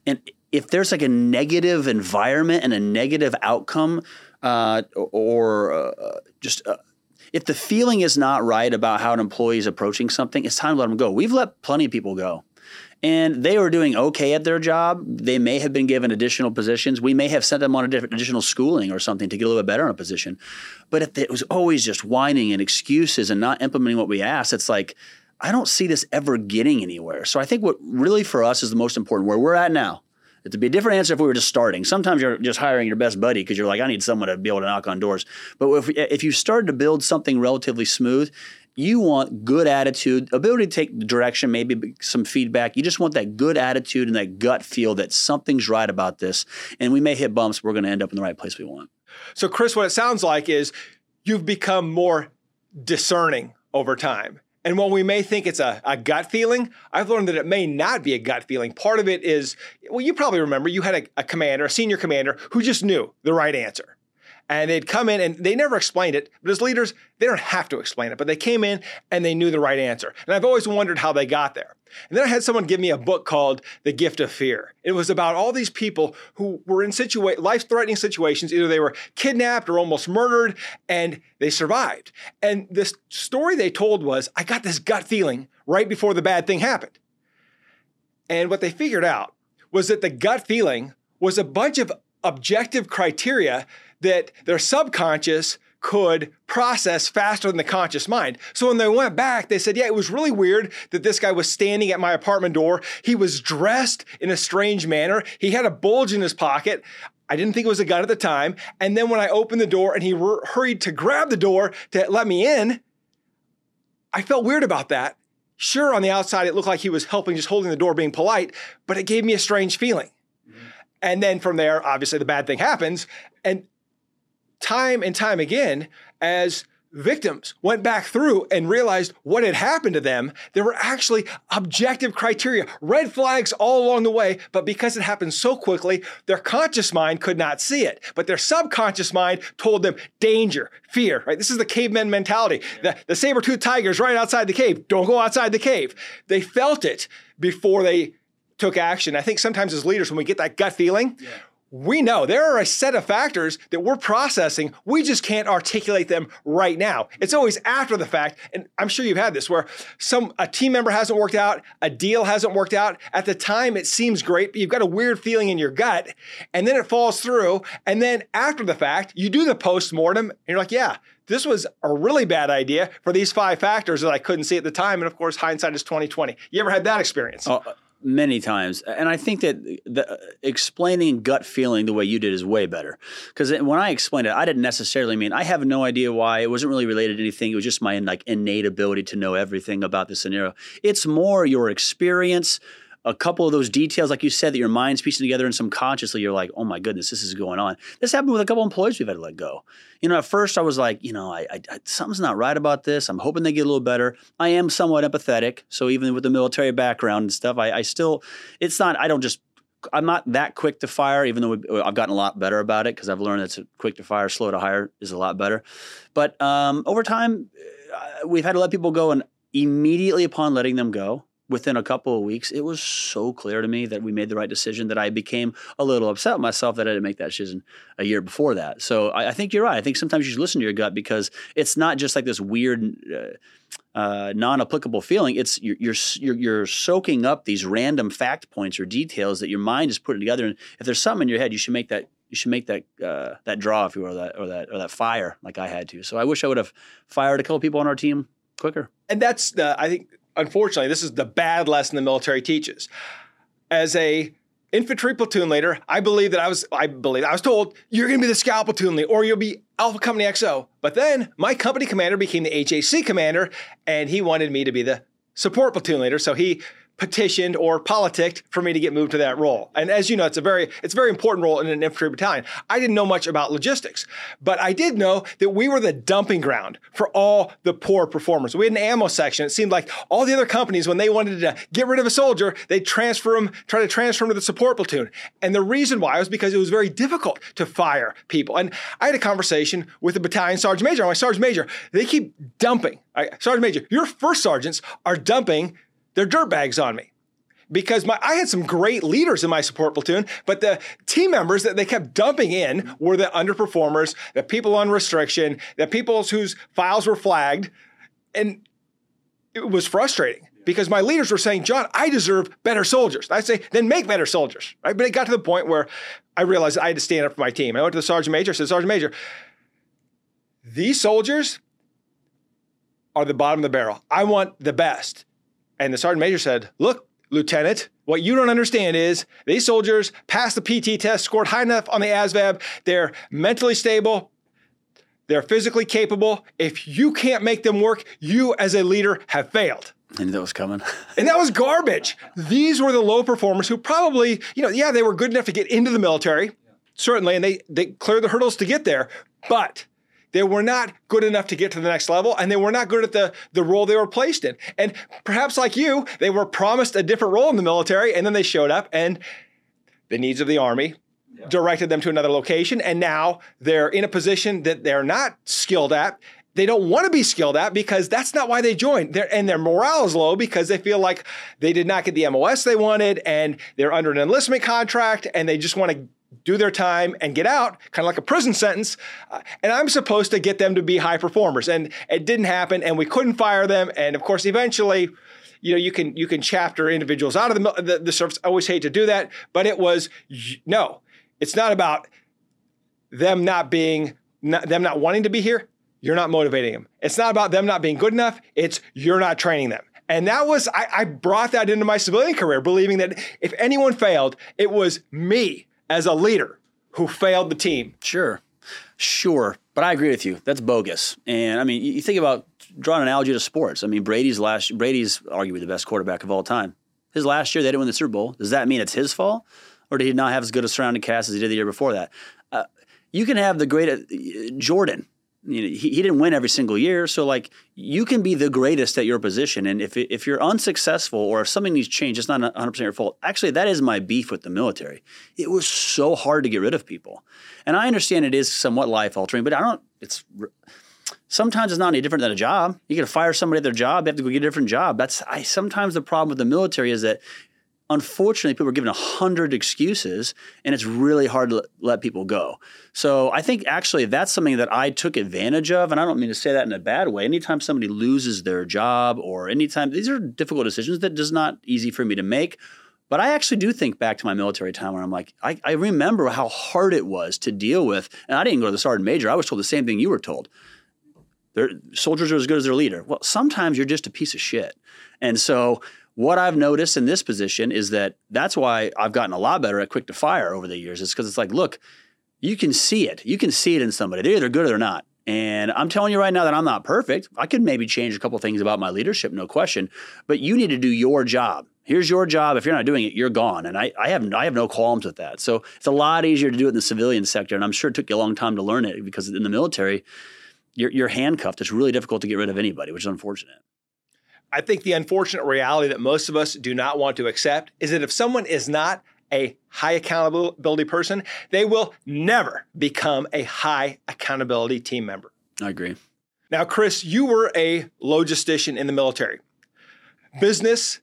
and if there's like a negative environment and a negative outcome, uh, or uh, just uh, if the feeling is not right about how an employee is approaching something, it's time to let them go. We've let plenty of people go. And they were doing okay at their job. They may have been given additional positions. We may have sent them on additional schooling or something to get a little bit better in a position. But if it was always just whining and excuses and not implementing what we asked, it's like, I don't see this ever getting anywhere. So I think what really for us is the most important, where we're at now, It'd be a different answer if we were just starting. Sometimes you're just hiring your best buddy because you're like, I need someone to be able to knock on doors. But if, if you started to build something relatively smooth, you want good attitude, ability to take direction, maybe some feedback. You just want that good attitude and that gut feel that something's right about this. And we may hit bumps, we're going to end up in the right place we want. So, Chris, what it sounds like is you've become more discerning over time. And while we may think it's a, a, gut feeling, I've learned that it may not be a gut feeling. Part of it is, well, you probably remember you had a, a commander, a senior commander, who just knew the right answer. And they'd come in and they never explained it. But as leaders, they don't have to explain it, but they came in and they knew the right answer. And I've always wondered how they got there. And then I had someone give me a book called The Gift of Fear. It was about all these people who were in situa- life-threatening situations. Either they were kidnapped or almost murdered, and they survived. And this story they told was, I got this gut feeling right before the bad thing happened. And what they figured out was that the gut feeling was a bunch of objective criteria that their subconscious could process faster than the conscious mind. So when they went back, they said, yeah, it was really weird that this guy was standing at my apartment door. He was dressed in a strange manner. He had a bulge in his pocket. I didn't think it was a gun at the time. And then when I opened the door and he r- hurried to grab the door to let me in, I felt weird about that. Sure, on the outside, it looked like he was helping, just holding the door, being polite, but it gave me a strange feeling. Mm-hmm. And then from there, obviously, the bad thing happens. And time and time again, as victims went back through and realized what had happened to them, there were actually objective criteria, red flags all along the way. But because it happened so quickly, their conscious mind could not see it. But their subconscious mind told them danger, fear, right? This is the caveman mentality. The, the saber-toothed tiger is right outside the cave. Don't go outside the cave. They felt it before they took action. I think sometimes as leaders, when we get that gut feeling, yeah we know there are a set of factors that we're processing. We just can't articulate them right now. It's always after the fact. And I'm sure you've had this where some a team member hasn't worked out, a deal hasn't worked out. At the time it seems great, but you've got a weird feeling in your gut, and then it falls through. And then after the fact, you do the post-mortem, and you're like, yeah, this was a really bad idea for these five factors that I couldn't see at the time. And of course, hindsight is 2020. You ever had that experience? Oh, many times and i think that the, explaining gut feeling the way you did is way better. Because when i explained it i didn't necessarily mean i have no idea why. It wasn't really related to anything. It was just my like innate ability to know everything about the scenario. It's more your experience a couple of those details, like you said, that your mind's piecing together and subconsciously you're like, oh my goodness, this is going on. This happened with a couple employees we've had to let go. You know, at first I was like, you know, I, I, I, something's not right about this. I'm hoping they get a little better. I am somewhat empathetic. So even with the military background and stuff, I, I still, it's not, I don't just, I'm not that quick to fire, even though I've gotten a lot better about it because I've learned that quick to fire, slow to hire is a lot better. But um, over time, uh, we've had to let people go, and immediately upon letting them go, within a couple of weeks, it was so clear to me that we made the right decision that I became a little upset myself that I didn't make that decision a year before that. So I, I think you're right. I think sometimes you should listen to your gut because it's not just like this weird, uh, uh, non-applicable feeling. It's you're, you're, you're you're soaking up these random fact points or details that your mind is putting together. And if there's something in your head, you should make that you should make that uh, that draw, if you will, or that or that or that fire like I had to. So I wish I would have fired a couple people on our team quicker. And that's the I think unfortunately, this is the bad lesson the military teaches. As a infantry platoon leader, I believe that I was I believe I was told you're going to be the scout platoon leader or you'll be Alpha Company XO. But then my company commander became the HHC commander, and he wanted me to be the support platoon leader. So he petitioned or politicked for me to get moved to that role. And as you know, it's a very it's a very important role in an infantry battalion. I didn't know much about logistics, but I did know that we were the dumping ground for all the poor performers. We had an ammo section. It seemed like all the other companies, when they wanted to get rid of a soldier, they'd transfer him, try to transfer him to the support platoon. And the reason why was because it was very difficult to fire people. And I had a conversation with the battalion sergeant major. I'm like, Sergeant Major, they keep dumping. Sergeant Major, your first sergeants are dumping they're dirtbags on me because my, I had some great leaders in my support platoon, but the team members that they kept dumping in were the underperformers, the people on restriction, the people whose files were flagged. And it was frustrating because my leaders were saying, John, I deserve better soldiers. I say, then make better soldiers. Right? But it got to the point where I realized I had to stand up for my team. I went to the sergeant major, I said, Sergeant Major, these soldiers are the bottom of the barrel. I want the best. And the sergeant major said, Look, Lieutenant, what you don't understand is these soldiers passed the PT test, scored high enough on the ASVAB, they're mentally stable, they're physically capable. If you can't make them work, you as a leader have failed. I knew that was coming. <laughs> and that was garbage. These were the low performers who probably, you know, yeah, they were good enough to get into the military, certainly, and they, they cleared the hurdles to get there, but they were not good enough to get to the next level, and they were not good at the, the role they were placed in. And perhaps like you, they were promised a different role in the military, and then they showed up, and the needs of the Army directed them to another location, and now they're in a position that they're not skilled at. They don't want to be skilled at because that's not why they joined. They're, and their morale is low because they feel like they did not get the MOS they wanted and they're under an enlistment contract and they just want to do their time and get out, kind of like a prison sentence. Uh, and I'm supposed to get them to be high performers. And it didn't happen, and we couldn't fire them. And of course, eventually, you know, you can you can chapter individuals out of the, the, the service. I always hate to do that, but it was no. It's not about them not being not, them not wanting to be here. You're not motivating them. It's not about them not being good enough. It's you're not training them. And that was, I, I, brought that into my civilian career, believing that if anyone failed, it was me as a leader who failed the team. Sure. Sure. But I agree with you. That's bogus. And I mean, you think about drawing an analogy to sports. I mean, Brady's last, Brady's arguably the best quarterback of all time. His last year, they didn't win the Super Bowl. Does that mean it's his fault? Or did he not have as good a surrounding cast as he did the year before that? Uh, you can have the great uh, Jordan you know, he, he didn't win every single year. So like you can be the greatest at your position. And if, if you're unsuccessful or if something needs change, it's not 100% your fault. Actually, that is my beef with the military. It was so hard to get rid of people. And I understand it is somewhat life altering, but I don't, it's, sometimes it's not any different than a job. You to fire somebody at their job, they have to go get a different job. That's, I, sometimes the problem with the military is that unfortunately, people are given a hundred excuses, and it's really hard to let people go. So I think actually that's something that I took advantage of, and I don't mean to say that in a bad way. Anytime somebody loses their job, or anytime these are difficult decisions that is not easy for me to make. But I actually do think back to my military time where I'm like, I, I remember how hard it was to deal with, and I didn't go to the sergeant major. I was told the same thing you were told. Their soldiers are as good as their leader. Well, sometimes you're just a piece of shit. And so what I've noticed in this position is that that's why I've gotten a lot better at quick to fire over the years. Is because it's like, look, you can see it. You can see it in somebody. They're either good or they're not. And I'm telling you right now that I'm not perfect. I could maybe change a couple things about my leadership, no question. But you need to do your job. Here's your job. If you're not doing it, you're gone. And I, I have I have no qualms with that. So it's a lot easier to do it in the civilian sector. And I'm sure it took you a long time to learn it because in the military, you're, you're handcuffed. It's really difficult to get rid of anybody, which is unfortunate. I think the unfortunate reality that most of us do not want to accept is that if someone is not a high accountability person, they will never become a high accountability team member. I agree. Now, Chris, you were a logistician in the military. Business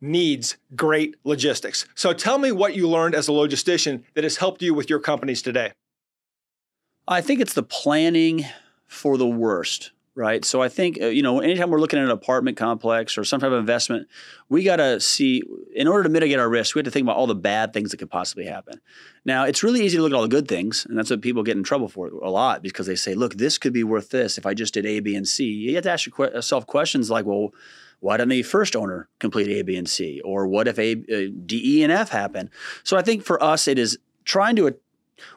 needs great logistics. So tell me what you learned as a logistician that has helped you with your companies today. I think it's the planning for the worst right? So I think uh, you know, anytime we're looking at an apartment complex or some type of investment, we got to see in order to mitigate our risk, we have to think about all the bad things that could possibly happen. Now, it's really easy to look at all the good things, and that's what people get in trouble for a lot because they say, "Look, this could be worth this if I just did A, B, and C." You have to ask yourself questions like, "Well." Why didn't the first owner complete A, B, and C? Or what if A, uh, D, E, and F happen? So I think for us, it is trying to.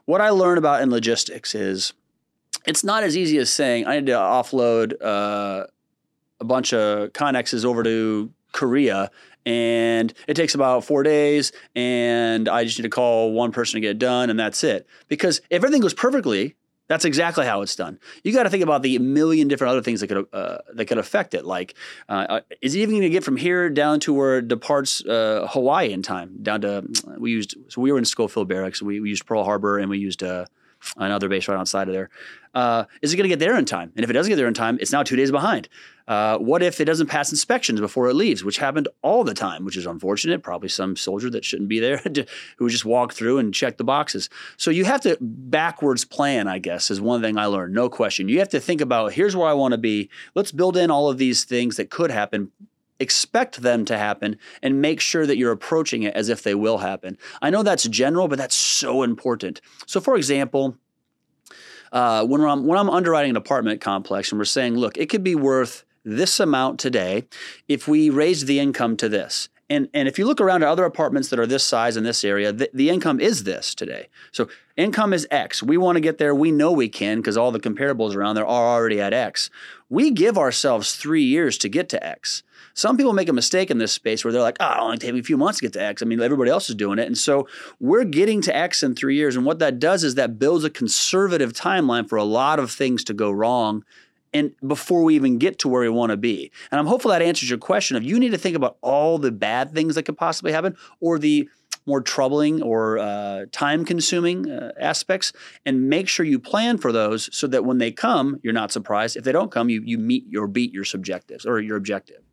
What I learned about in logistics is it's not as easy as saying I need to offload uh, a bunch of connexes over to Korea and it takes about four days and I just need to call one person to get it done and that's it. Because if everything goes perfectly, that's exactly how it's done. You got to think about the million different other things that could uh, that could affect it. Like, uh, uh is it even going to get from here down to where it departs uh, Hawaii in time? Down to we used so we were in Schofield Barracks. We, we used Pearl Harbor and we used uh, another base right outside of there. Uh, is it going to get there in time? And if it doesn't get there in time, it's now two days behind. Uh, what if it doesn't pass inspections before it leaves, which happened all the time, which is unfortunate. Probably some soldier that shouldn't be there <laughs> who just walked through and checked the boxes. So you have to backwards plan, I guess, is one thing I learned. No question. You have to think about here's where I want to be. Let's build in all of these things that could happen expect them to happen and make sure that you're approaching it as if they will happen. I know that's general, but that's so important. So, for example, uh, when, I'm, when I'm underwriting an apartment complex and we're saying, look, it could be worth this amount today if we raise the income to this. And, and if you look around at other apartments that are this size in this area, the, the income is this today. So income is X. We want to get there. We know we can because all the comparables around there are already at X. We give ourselves three years to get to X. Some people make a mistake in this space where they're like, oh, it'll only take me a few months to get to X. I mean, everybody else is doing it. And so we're getting to X in three years. And what that does is that builds a conservative timeline for a lot of things to go wrong and before we even get to where we want to be. And I'm hopeful that answers your question of you need to think about all the bad things that could possibly happen or the more troubling or uh, time consuming uh, aspects and make sure you plan for those so that when they come, you're not surprised. If they don't come, you, you meet or beat your subjectives or your objective.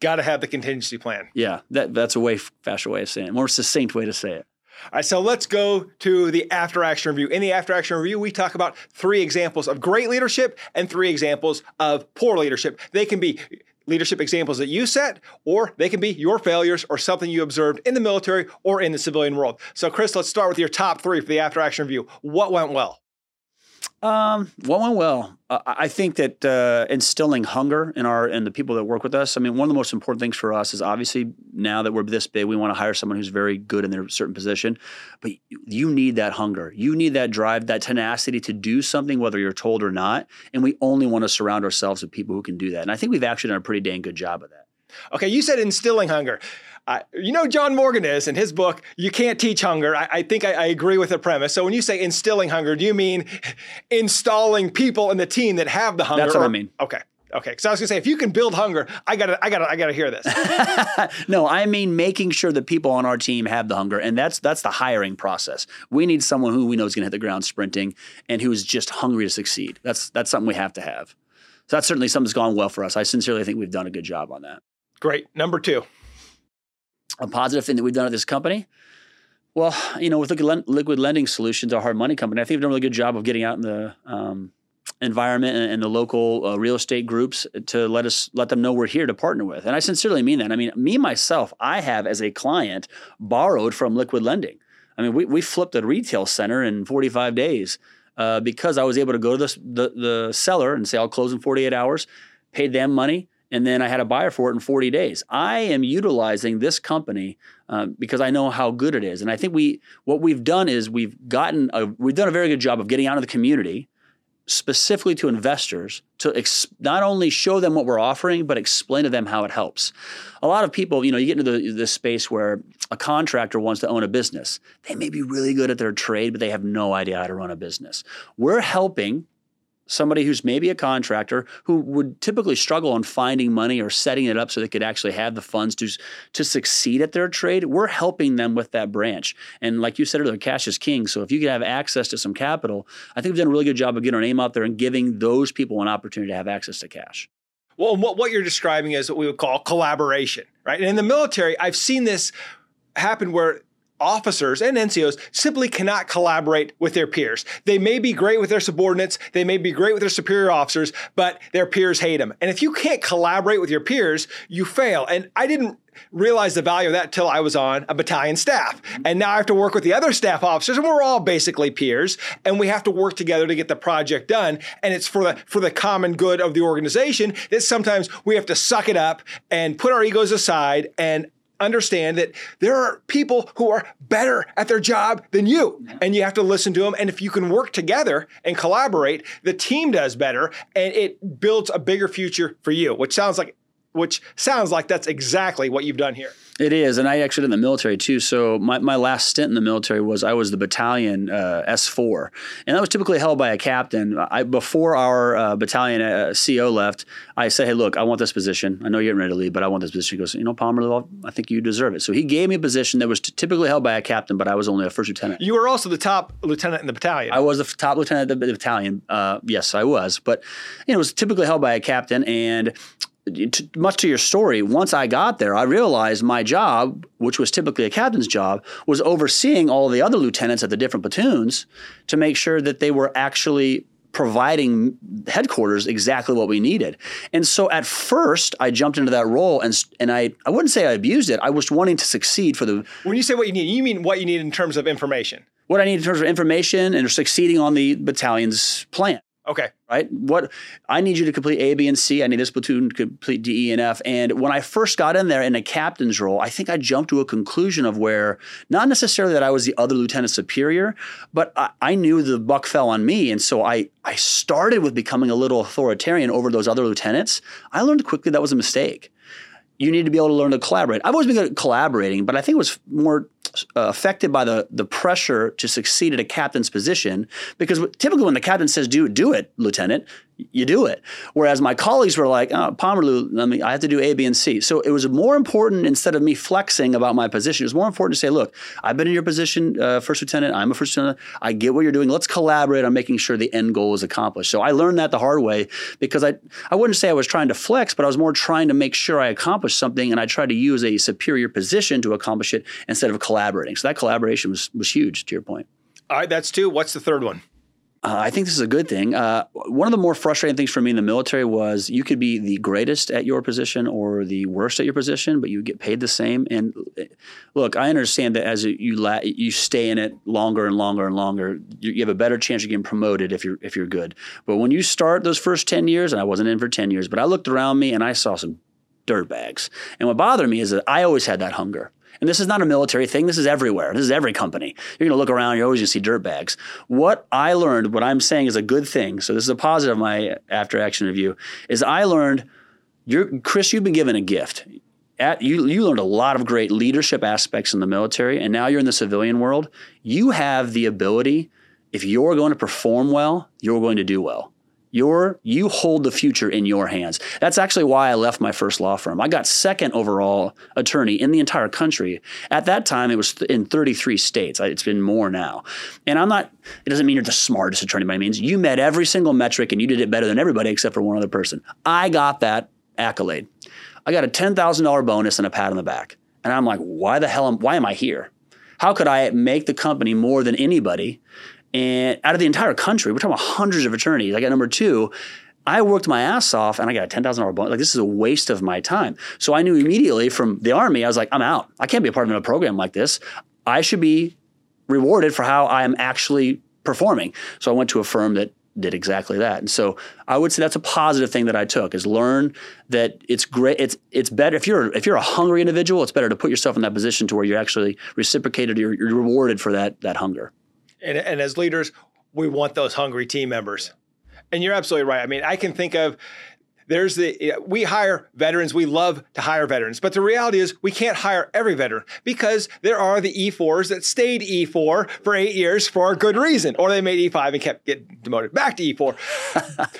Got to have the contingency plan. Yeah, that, that's a way faster way of saying it, more succinct way to say it. All right, so let's go to the after action review. In the after action review, we talk about three examples of great leadership and three examples of poor leadership. They can be leadership examples that you set, or they can be your failures or something you observed in the military or in the civilian world. So, Chris, let's start with your top three for the after action review. What went well? Um, what went well? Uh, I think that uh, instilling hunger in our in the people that work with us. I mean, one of the most important things for us is obviously now that we're this big, we want to hire someone who's very good in their certain position. But you need that hunger, you need that drive, that tenacity to do something, whether you're told or not. And we only want to surround ourselves with people who can do that. And I think we've actually done a pretty dang good job of that. Okay, you said instilling hunger. Uh, you know, John Morgan is in his book, You Can't Teach Hunger. I, I think I, I, agree with the premise. So when you say instilling hunger, do you mean <laughs> installing people in the team that have the hunger? That's what or, I mean. Okay. Okay, because I was gonna say if you can build hunger, I gotta, I gotta, I gotta hear this. <laughs> no, I mean making sure that people on our team have the hunger, and that's that's the hiring process. We need someone who we know is gonna hit the ground sprinting and who is just hungry to succeed. That's that's something we have to have. So that's certainly something that's gone well for us. I sincerely think we've done a good job on that. Great. Number two a positive thing that we've done at this company? Well, you know, with Liquid Lending Solutions, our hard money company, I think we've done a really good job of getting out in the um, environment and, and, the local uh, real estate groups to let us let them know we're here to partner with. And I sincerely mean that. I mean, me myself, I have as a client borrowed from Liquid Lending. I mean, we, we flipped a retail center in 45 days uh, because I was able to go to the, the, the seller and say, I'll close in 48 hours, paid them money, and then I had a buyer for it in 40 days. I am utilizing this company uh, because I know how good it is, and I think we what we've done is we've gotten a, we've done a very good job of getting out of the community, specifically to investors, to ex- not only show them what we're offering, but explain to them how it helps. A lot of people, you know, you get into the, this space where a contractor wants to own a business. They may be really good at their trade, but they have no idea how to run a business. We're helping somebody who's maybe a contractor who would typically struggle on finding money or setting it up so they could actually have the funds to, to succeed at their trade, we're helping them with that branch. And like you said earlier, cash is king. So if you could have access to some capital, I think we've done a really good job of getting our name out there and giving those people an opportunity to have access to cash. Well, what, what you're describing is what we would call collaboration, right? And in the military, I've seen this happen where officers and NCOs simply cannot collaborate with their peers. They may be great with their subordinates, they may be great with their superior officers, but their peers hate them. And if you can't collaborate with your peers, you fail. And I didn't realize the value of that until I was on a battalion staff. And now I have to work with the other staff officers and we're all basically peers and we have to work together to get the project done and it's for the for the common good of the organization that sometimes we have to suck it up and put our egos aside and understand that there are people who are better at their job than you. And you have to listen to them and if you can work together and collaborate the team does better and it builds a bigger future for you which sounds like which sounds like that's exactly what you've done here it is, and I actually did in the military too. So my, my last stint in the military was I was the battalion uh, S4, and that was typically held by a captain. I, before our uh, battalion uh, CO left, I said, "Hey, look, I want this position. I know you're getting ready to leave, but I want this position." He goes, "You know, Palmer, I think you deserve it." So he gave me a position that was t- typically held by a captain, but I was only a first lieutenant. You were also the top lieutenant in the battalion. I was the top lieutenant of the battalion. Uh, yes, I was, but you know, it was typically held by a captain, and to, much to your story, once I got there, I realized my job, which was typically a captain's job, was overseeing all the other lieutenants at the different platoons to make sure that they were actually providing headquarters exactly what we needed. And so at first I jumped into that role and and I I wouldn't say I abused it. I was wanting to succeed for the When you say what you need, you mean what you need in terms of information. What I need in terms of information and succeeding on the battalion's plan. Okay. Right? What I need you to complete A, B, and C. I need this platoon to complete D, E, and F. And when I first got in there in a captain's role, I think I jumped to a conclusion of where not necessarily that I was the other lieutenant superior, but I, I knew the buck fell on me. And so I I started with becoming a little authoritarian over those other lieutenants. I learned quickly that was a mistake you need to be able to learn to collaborate. I've always been good at collaborating, but I think it was more Uh, affected by the the pressure to succeed at a captain's position because typically when the captain says do it, do it, lieutenant, you do it. Whereas my colleagues were like, oh, Pomerleau, let me, I have to do A, B, and C. So it was more important instead of me flexing about my position, it was more important to say, look, I've been in your position, uh, first lieutenant, I'm a first lieutenant, I get what you're doing. Let's collaborate on making sure the end goal is accomplished. So I learned that the hard way because I, I wouldn't say I was trying to flex, but I was more trying to make sure I accomplished something and I tried to use a superior position to accomplish it instead of collaborating. So that collaboration was, was huge to your point. All right, that's two. What's the third one? Uh, I think this is a good thing. Uh, one of the more frustrating things for me in the military was you could be the greatest at your position or the worst at your position, but you get paid the same. And uh, look, I understand that as you la- you stay in it longer and longer and longer, you, you, have a better chance of getting promoted if you're if you're good. But when you start those first ten years, and I wasn't in for ten years, but I looked around me and I saw some dirt bags. And what bothered me is that I always had that hunger. And this is not a military thing. This is everywhere. This is every company. You're going to look around. You're always to see dirt bags. What I learned, what I'm saying is a good thing. So this is a positive. My after action review is I learned. You're Chris. You've been given a gift. At, you, you learned a lot of great leadership aspects in the military, and now you're in the civilian world. You have the ability. If you're going to perform well, you're going to do well. Your, you hold the future in your hands. That's actually why I left my first law firm. I got second overall attorney in the entire country. At that time, it was in 33 states. It's been more now. And I'm not, it doesn't mean you're the smartest attorney by any means. You met every single metric and you did it better than everybody except for one other person. I got that accolade. I got a $10,000 bonus and a pat on the back. And I'm like, why the hell am, why am I here? How could I make the company more than anybody? And out of the entire country, we're talking about hundreds of attorneys. I got number two. I worked my ass off and I got a ten thousand dollar bonus. Like this is a waste of my time. So I knew immediately from the army, I was like, I'm out. I can't be a part of a program like this. I should be rewarded for how I'm actually performing. So I went to a firm that did exactly that. And so I would say that's a positive thing that I took is learn that it's great. It's it's better if you're if you're a hungry individual, it's better to put yourself in that position to where you're actually reciprocated, you're, you're rewarded for that that hunger. And, and as leaders, we want those hungry team members. And you're absolutely right. I mean, I can think of there's the we hire veterans we love to hire veterans but the reality is we can't hire every veteran because there are the e4s that stayed e4 for eight years for a good reason or they made e5 and kept getting demoted back to e4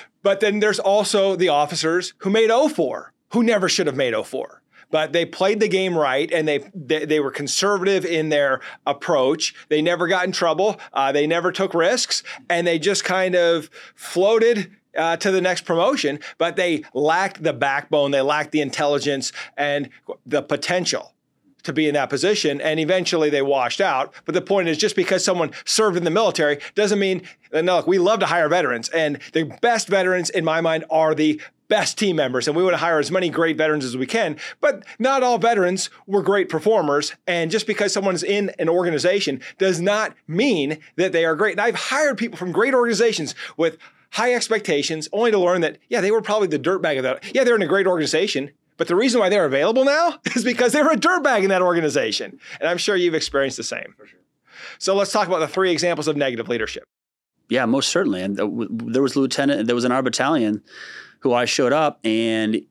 <laughs> but then there's also the officers who made o4 who never should have made 04 but they played the game right and they they, they were conservative in their approach. They never got in trouble. Uh, they never took risks, and they just kind of floated uh, to the next promotion, but they lacked the backbone, they lacked the intelligence and the potential to be in that position. And eventually they washed out. But the point is, just because someone served in the military doesn't mean, uh, no, look, we love to hire veterans. And the best veterans, in my mind, are the best team members and we want to hire as many great veterans as we can. But not all veterans were great performers. And just because someone's in an organization does not mean that they are great. And I've hired people from great organizations with high expectations only to learn that, yeah, they were probably the dirtbag of that. Yeah, they're in a great organization. But the reason why they're available now <laughs> is because they were a dirtbag in that organization. And I'm sure you've experienced the same. Sure. So let's talk about the three examples of negative leadership. Yeah, most certainly. And uh, there was lieutenant, there was in our battalion who I showed up and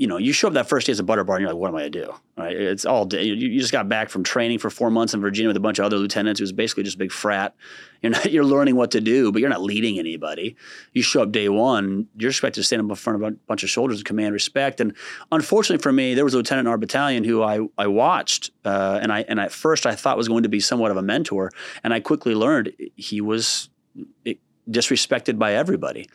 you know, you show up that first day as a butter bar and you're like, what am I to do? Right? It's all day. You, you, just got back from training for four months in Virginia with a bunch of other lieutenants. It was basically just a big frat. You're not, <laughs> you're learning what to do, but you're not leading anybody. You show up day one, you're expected to stand up in front of a bunch of soldiers and command respect. And unfortunately for me, there was a lieutenant in our battalion who I, I watched, uh, and I and at first I thought was going to be somewhat of a mentor, and I quickly learned he was disrespected by everybody.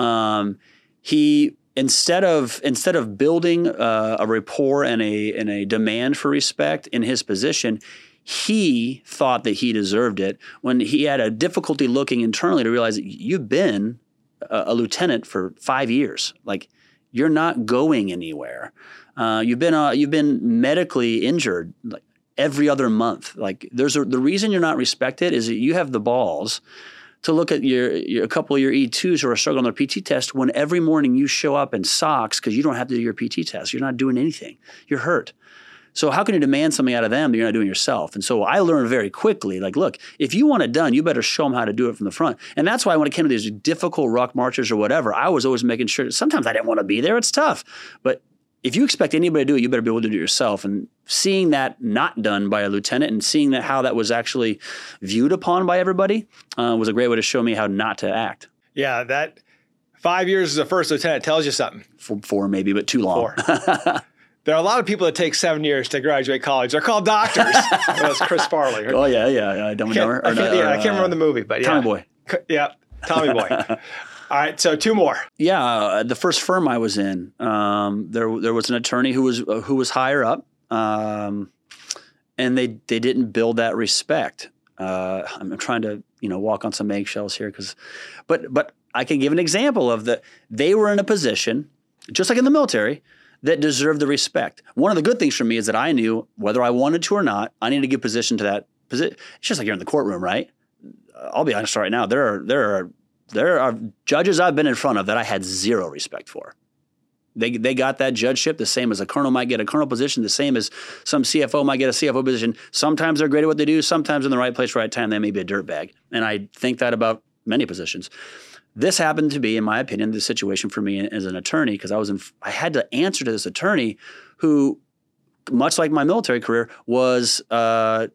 Um, he instead of instead of building uh, a rapport and a and a demand for respect in his position, he thought that he deserved it when he had a difficulty looking internally to realize you've been a, a lieutenant for five years. Like you're not going anywhere. Uh, you've been uh, you've been medically injured like every other month. Like there's a, the reason you're not respected is that you have the balls to look at your, your a couple of your E2s who are struggling on their PT test when every morning you show up in socks because you don't have to do your PT test. You're not doing anything. You're hurt. So how can you demand something out of them that you're not doing yourself? And so I learned very quickly, like, look, if you want it done, you better show them how to do it from the front. And that's why when it came to these difficult rock marches or whatever, I was always making sure. Sometimes I didn't want to be there. It's tough, but if you expect anybody to do it, you better be able to do it yourself. And seeing that not done by a lieutenant and seeing that how that was actually viewed upon by everybody uh, was a great way to show me how not to act. Yeah, that Five years as a first lieutenant tells you something. Four, four maybe, but too long. <laughs> There are a lot of people that take seven years to graduate college. They're called doctors. <laughs> That's Chris Farley. oh yeah, yeah, and Can't- Dumber. I can't, no, yeah, or, I can't remember uh, the movie, but yeah. Tommy Boy. Yeah, Tommy Boy. All right, so two more. Yeah, uh, the first firm I was in, um, there there was an attorney who was uh, who was higher up, um, and they they didn't build that respect. Uh, I'm trying to you know walk on some eggshells here because, but but I can give an example of that. they were in a position just like in the military that deserved the respect. One of the good things for me is that I knew whether I wanted to or not, I needed to give position to that position. It's just like you're in the courtroom, right? Uh, I'll be honest right now. There are there are there are judges I've been in front of that I had zero respect for. They, they got that judgeship the same as a colonel might get a colonel position, the same as some CFO might get a CFO position. Sometimes they're great at what they do. Sometimes in the right place, right time, they may be a dirtbag. And I think that about many positions. This happened to be, in my opinion, the situation for me as an attorney because I was in, I had to answer to this attorney who, much like my military career, was uh,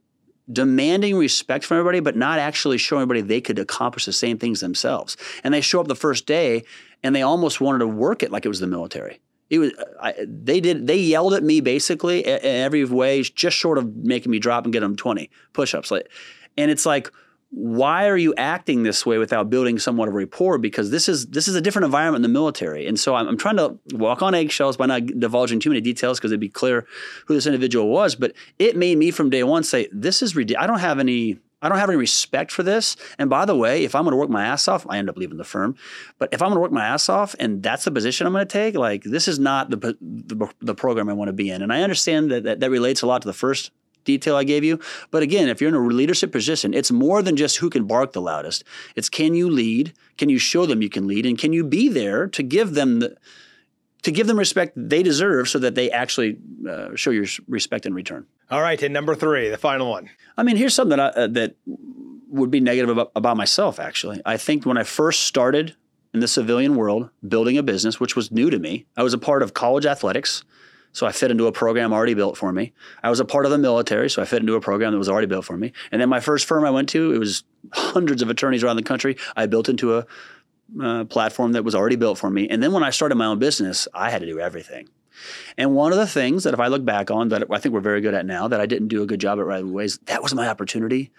demanding respect from everybody, but not actually showing everybody they could accomplish the same things themselves. And they show up the first day and they almost wanted to work it like it was the military. It was I, they did they yelled at me basically in every way, just short of making me drop and get them twenty push-ups. Like, and it's like, why are you acting this way without building somewhat of a rapport? Because this is this is a different environment in the military, and so I'm, I'm trying to walk on eggshells by not divulging too many details because it'd be clear who this individual was. But it made me from day one say, "This is ridiculous. I don't have any." I don't have any respect for this. And by the way, if I'm going to work my ass off, I end up leaving the firm. But if I'm going to work my ass off and that's the position I'm going to take, like this is not the the, the program I want to be in. And I understand that, that that relates a lot to the first detail I gave you. But again, if you're in a leadership position, it's more than just who can bark the loudest. It's can you lead? Can you show them you can lead? And can you be there to give them the to give them respect they deserve so that they actually uh, show your respect in return. All right, and number three, the final one. I mean, here's something that, I, uh, that would be negative about, about myself, actually. I think when I first started in the civilian world, building a business, which was new to me, I was a part of college athletics. So I fit into a program already built for me. I was a part of the military, so I fit into a program that was already built for me. And then my first firm I went to, it was hundreds of attorneys around the country. I built into a uh, platform that was already built for me. And then when I started my own business, I had to do everything. And one of the things that if I look back on that I think we're very good at now that I didn't do a good job at right away is that was my opportunity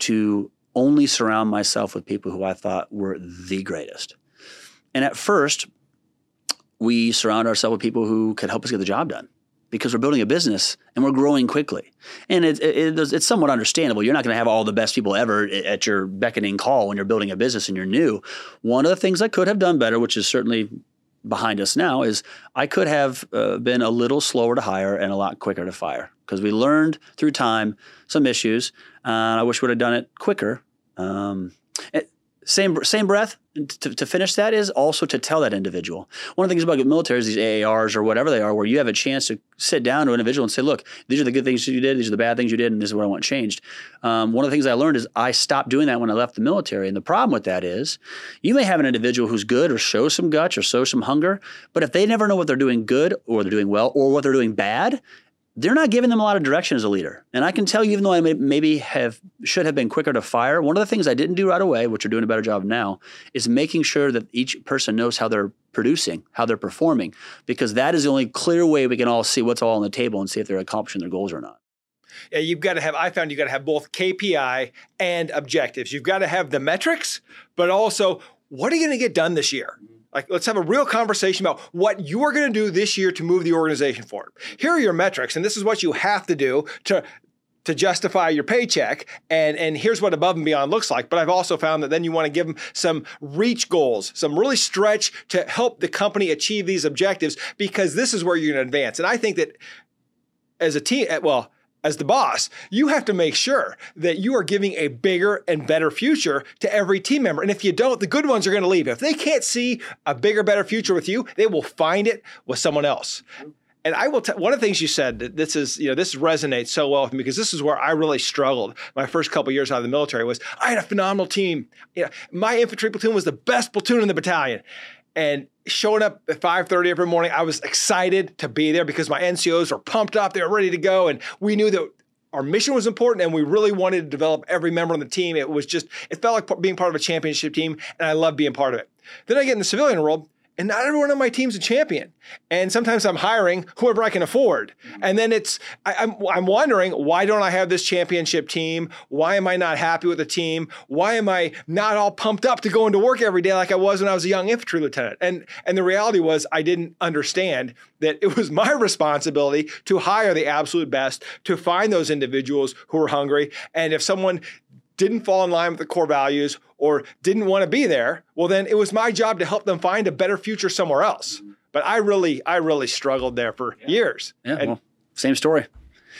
to only surround myself with people who I thought were the greatest. And at first, we surround ourselves with people who could help us get the job done because we're building a business and we're growing quickly. And it, it, it's somewhat understandable. You're not going to have all the best people ever at your beckoning call when you're building a business and you're new. One of the things I could have done better, which is certainly behind us now, is I could have uh, been a little slower to hire and a lot quicker to fire because we learned through time some issues. Uh, I wish we would have done it quicker. Um, it, same same breath to, to, finish that is also to tell that individual. One of the things about good military is these AARs or whatever they are, where you have a chance to sit down to an individual and say, "Look, these are the good things you did, these are the bad things you did, and this is what I want changed." Um, one of the things I learned is I stopped doing that when I left the military, and the problem with that is you may have an individual who's good or shows some guts or shows some hunger, but if they never know what they're doing good or they're doing well or what they're doing bad, they're not giving them a lot of direction as a leader. And I can tell you, even though I may, maybe have should have been quicker to fire, one of the things I didn't do right away, which are doing a better job now, is making sure that each person knows how they're producing, how they're performing, because that is the only clear way we can all see what's all on the table and see if they're accomplishing their goals or not. Yeah, you've got to have. I found you've got to have both KPI and objectives. You've got to have the metrics, but also what are you going to get done this year? Like, let's have a real conversation about what you are going to do this year to move the organization forward. Here are your metrics, and this is what you have to do to to justify your paycheck. And and here's what above and beyond looks like. But I've also found that then you want to give them some reach goals, some really stretch to help the company achieve these objectives, because this is where you're going to advance. And I think that as a team, eh, well as the boss, you have to make sure that you are giving a bigger and better future to every team member. And if you don't, the good ones are going to leave. If they can't see a bigger, better future with you, they will find it with someone else. And I will tell one of the things you said that this is, you know, this resonates so well with me because this is where I really struggled my first couple years out of the military was I had a phenomenal team. You know, my infantry platoon was the best platoon in the battalion. And showing up at 5:30 every morning, I was excited to be there because my NCOs were pumped up, they were ready to go, and we knew that our mission was important and we really wanted to develop every member on the team. It was just, it felt like being part of a championship team, and I love being part of it. Then I get in the civilian world and not everyone on my team's a champion. And sometimes I'm hiring whoever I can afford. Mm-hmm. And then it's, I, am I'm, I'm wondering, why don't I have this championship team? Why am I not happy with the team? Why am I not all pumped up to go into work every day like I was when I was a young infantry lieutenant? And, and the reality was, I didn't understand that it was <laughs> my responsibility to hire the absolute best, to find those individuals who were hungry. And if someone didn't fall in line with the core values or didn't want to be there, well, then it was my job to help them find a better future somewhere else. Mm-hmm. But I really, I really struggled there for yeah. years. Yeah, and, well, same story.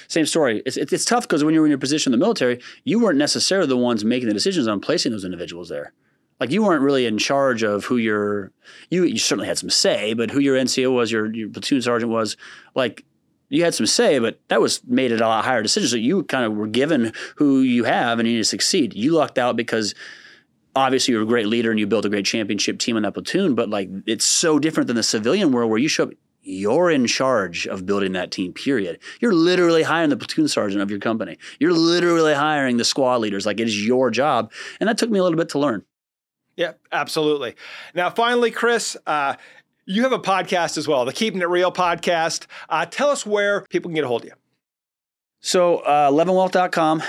Same story. It's, it's tough because when you're in your position in the military, you weren't necessarily the ones making the decisions on placing those individuals there. Like you weren't really in charge of who your you you certainly had some say, but who your NCO was, your your platoon sergeant was. Like you had some say, but that was made at a lot higher decision. So you kind of were given who you have and you need to succeed. You lucked out because obviously you're a great leader and you built a great championship team in that platoon, but like it's so different than the civilian world where you show up, you're in charge of building that team, period. You're literally hiring the platoon sergeant of your company. You're literally hiring the squad leaders. Like it is your job. And that took me a little bit to learn. Yeah, absolutely. Now, finally, Chris, uh, you have a podcast as well, the Keeping It Real podcast. Uh, tell us where people can get a hold of you. So, uh,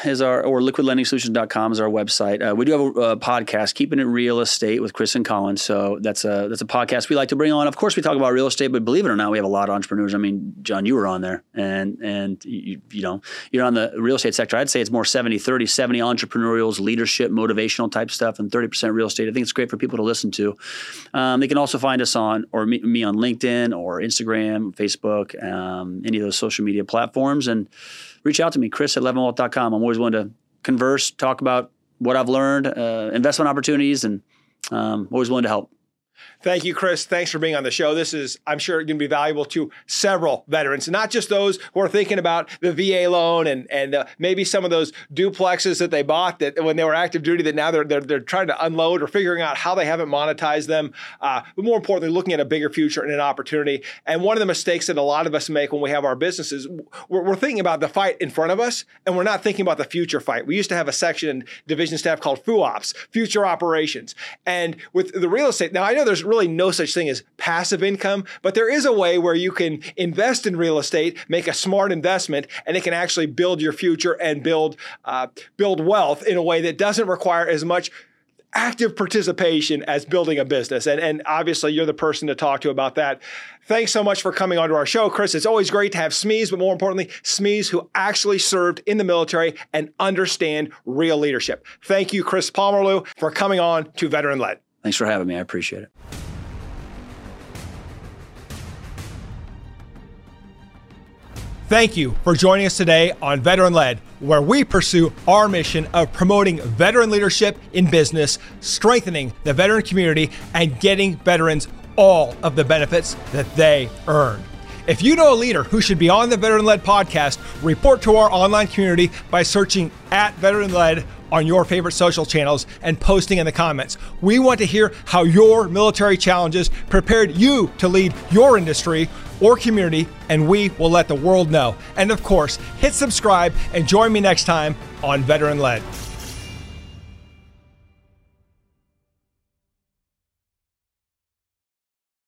is our, or liquidlendingsolutions.com is our website. Uh, we do have a, a, podcast, Keeping It Real Estate with Chris and Colin. So that's a, that's a podcast we like to bring on. Of course, we talk about real estate, but believe it or not, we have a lot of entrepreneurs. I mean, John, you were on there and, and you, you know, you're on the real estate sector. I'd say it's more 70, 30, 70 entrepreneurials, leadership, motivational type stuff, and 30% real estate. I think it's great for people to listen to. Um, they can also find us on, or me, me on LinkedIn or Instagram, Facebook, um, any of those social media platforms. And, reach out to me, chris at leavenwealth.com. I'm always willing to converse, talk about what I've learned, uh, investment opportunities, and um, always willing to help. Thank you, Chris. Thanks for being on the show. This is, I'm sure, going to be valuable to several veterans, not just those who are thinking about the VA loan and and uh, maybe some of those duplexes that they bought that when they were active duty that now they're they're, they're trying to unload or figuring out how they haven't monetized them. Uh, but more importantly, looking at a bigger future and an opportunity. And one of the mistakes that a lot of us make when we have our businesses, we're, we're thinking about the fight in front of us, and we're not thinking about the future fight. We used to have a section in division staff called FUOPS, Future Operations, and with the real estate. Now I know there's really no such thing as passive income, but there is a way where you can invest in real estate, make a smart investment, and it can actually build your future and build uh, build wealth in a way that doesn't require as much active participation as building a business. And, and obviously, you're the person to talk to about that. Thanks so much for coming onto our show, Chris. It's always great to have SMEs, but more importantly, SMEs who actually served in the military and understand real leadership. Thank you, Chris Pomerleau, for coming on to Veteran Led. Thanks for having me. I appreciate it. Thank you for joining us today on Veteran Led, where we pursue our mission of promoting veteran leadership in business, strengthening the veteran community, and getting veterans all of the benefits that they earn. If you know a leader who should be on the Veteran Led podcast, report to our online community by searching at Veteran Led on your favorite social channels and posting in the comments. We want to hear how your military challenges prepared you to lead your industry or community, and we will let the world know. And of course, hit subscribe and join me next time on Veteran Led.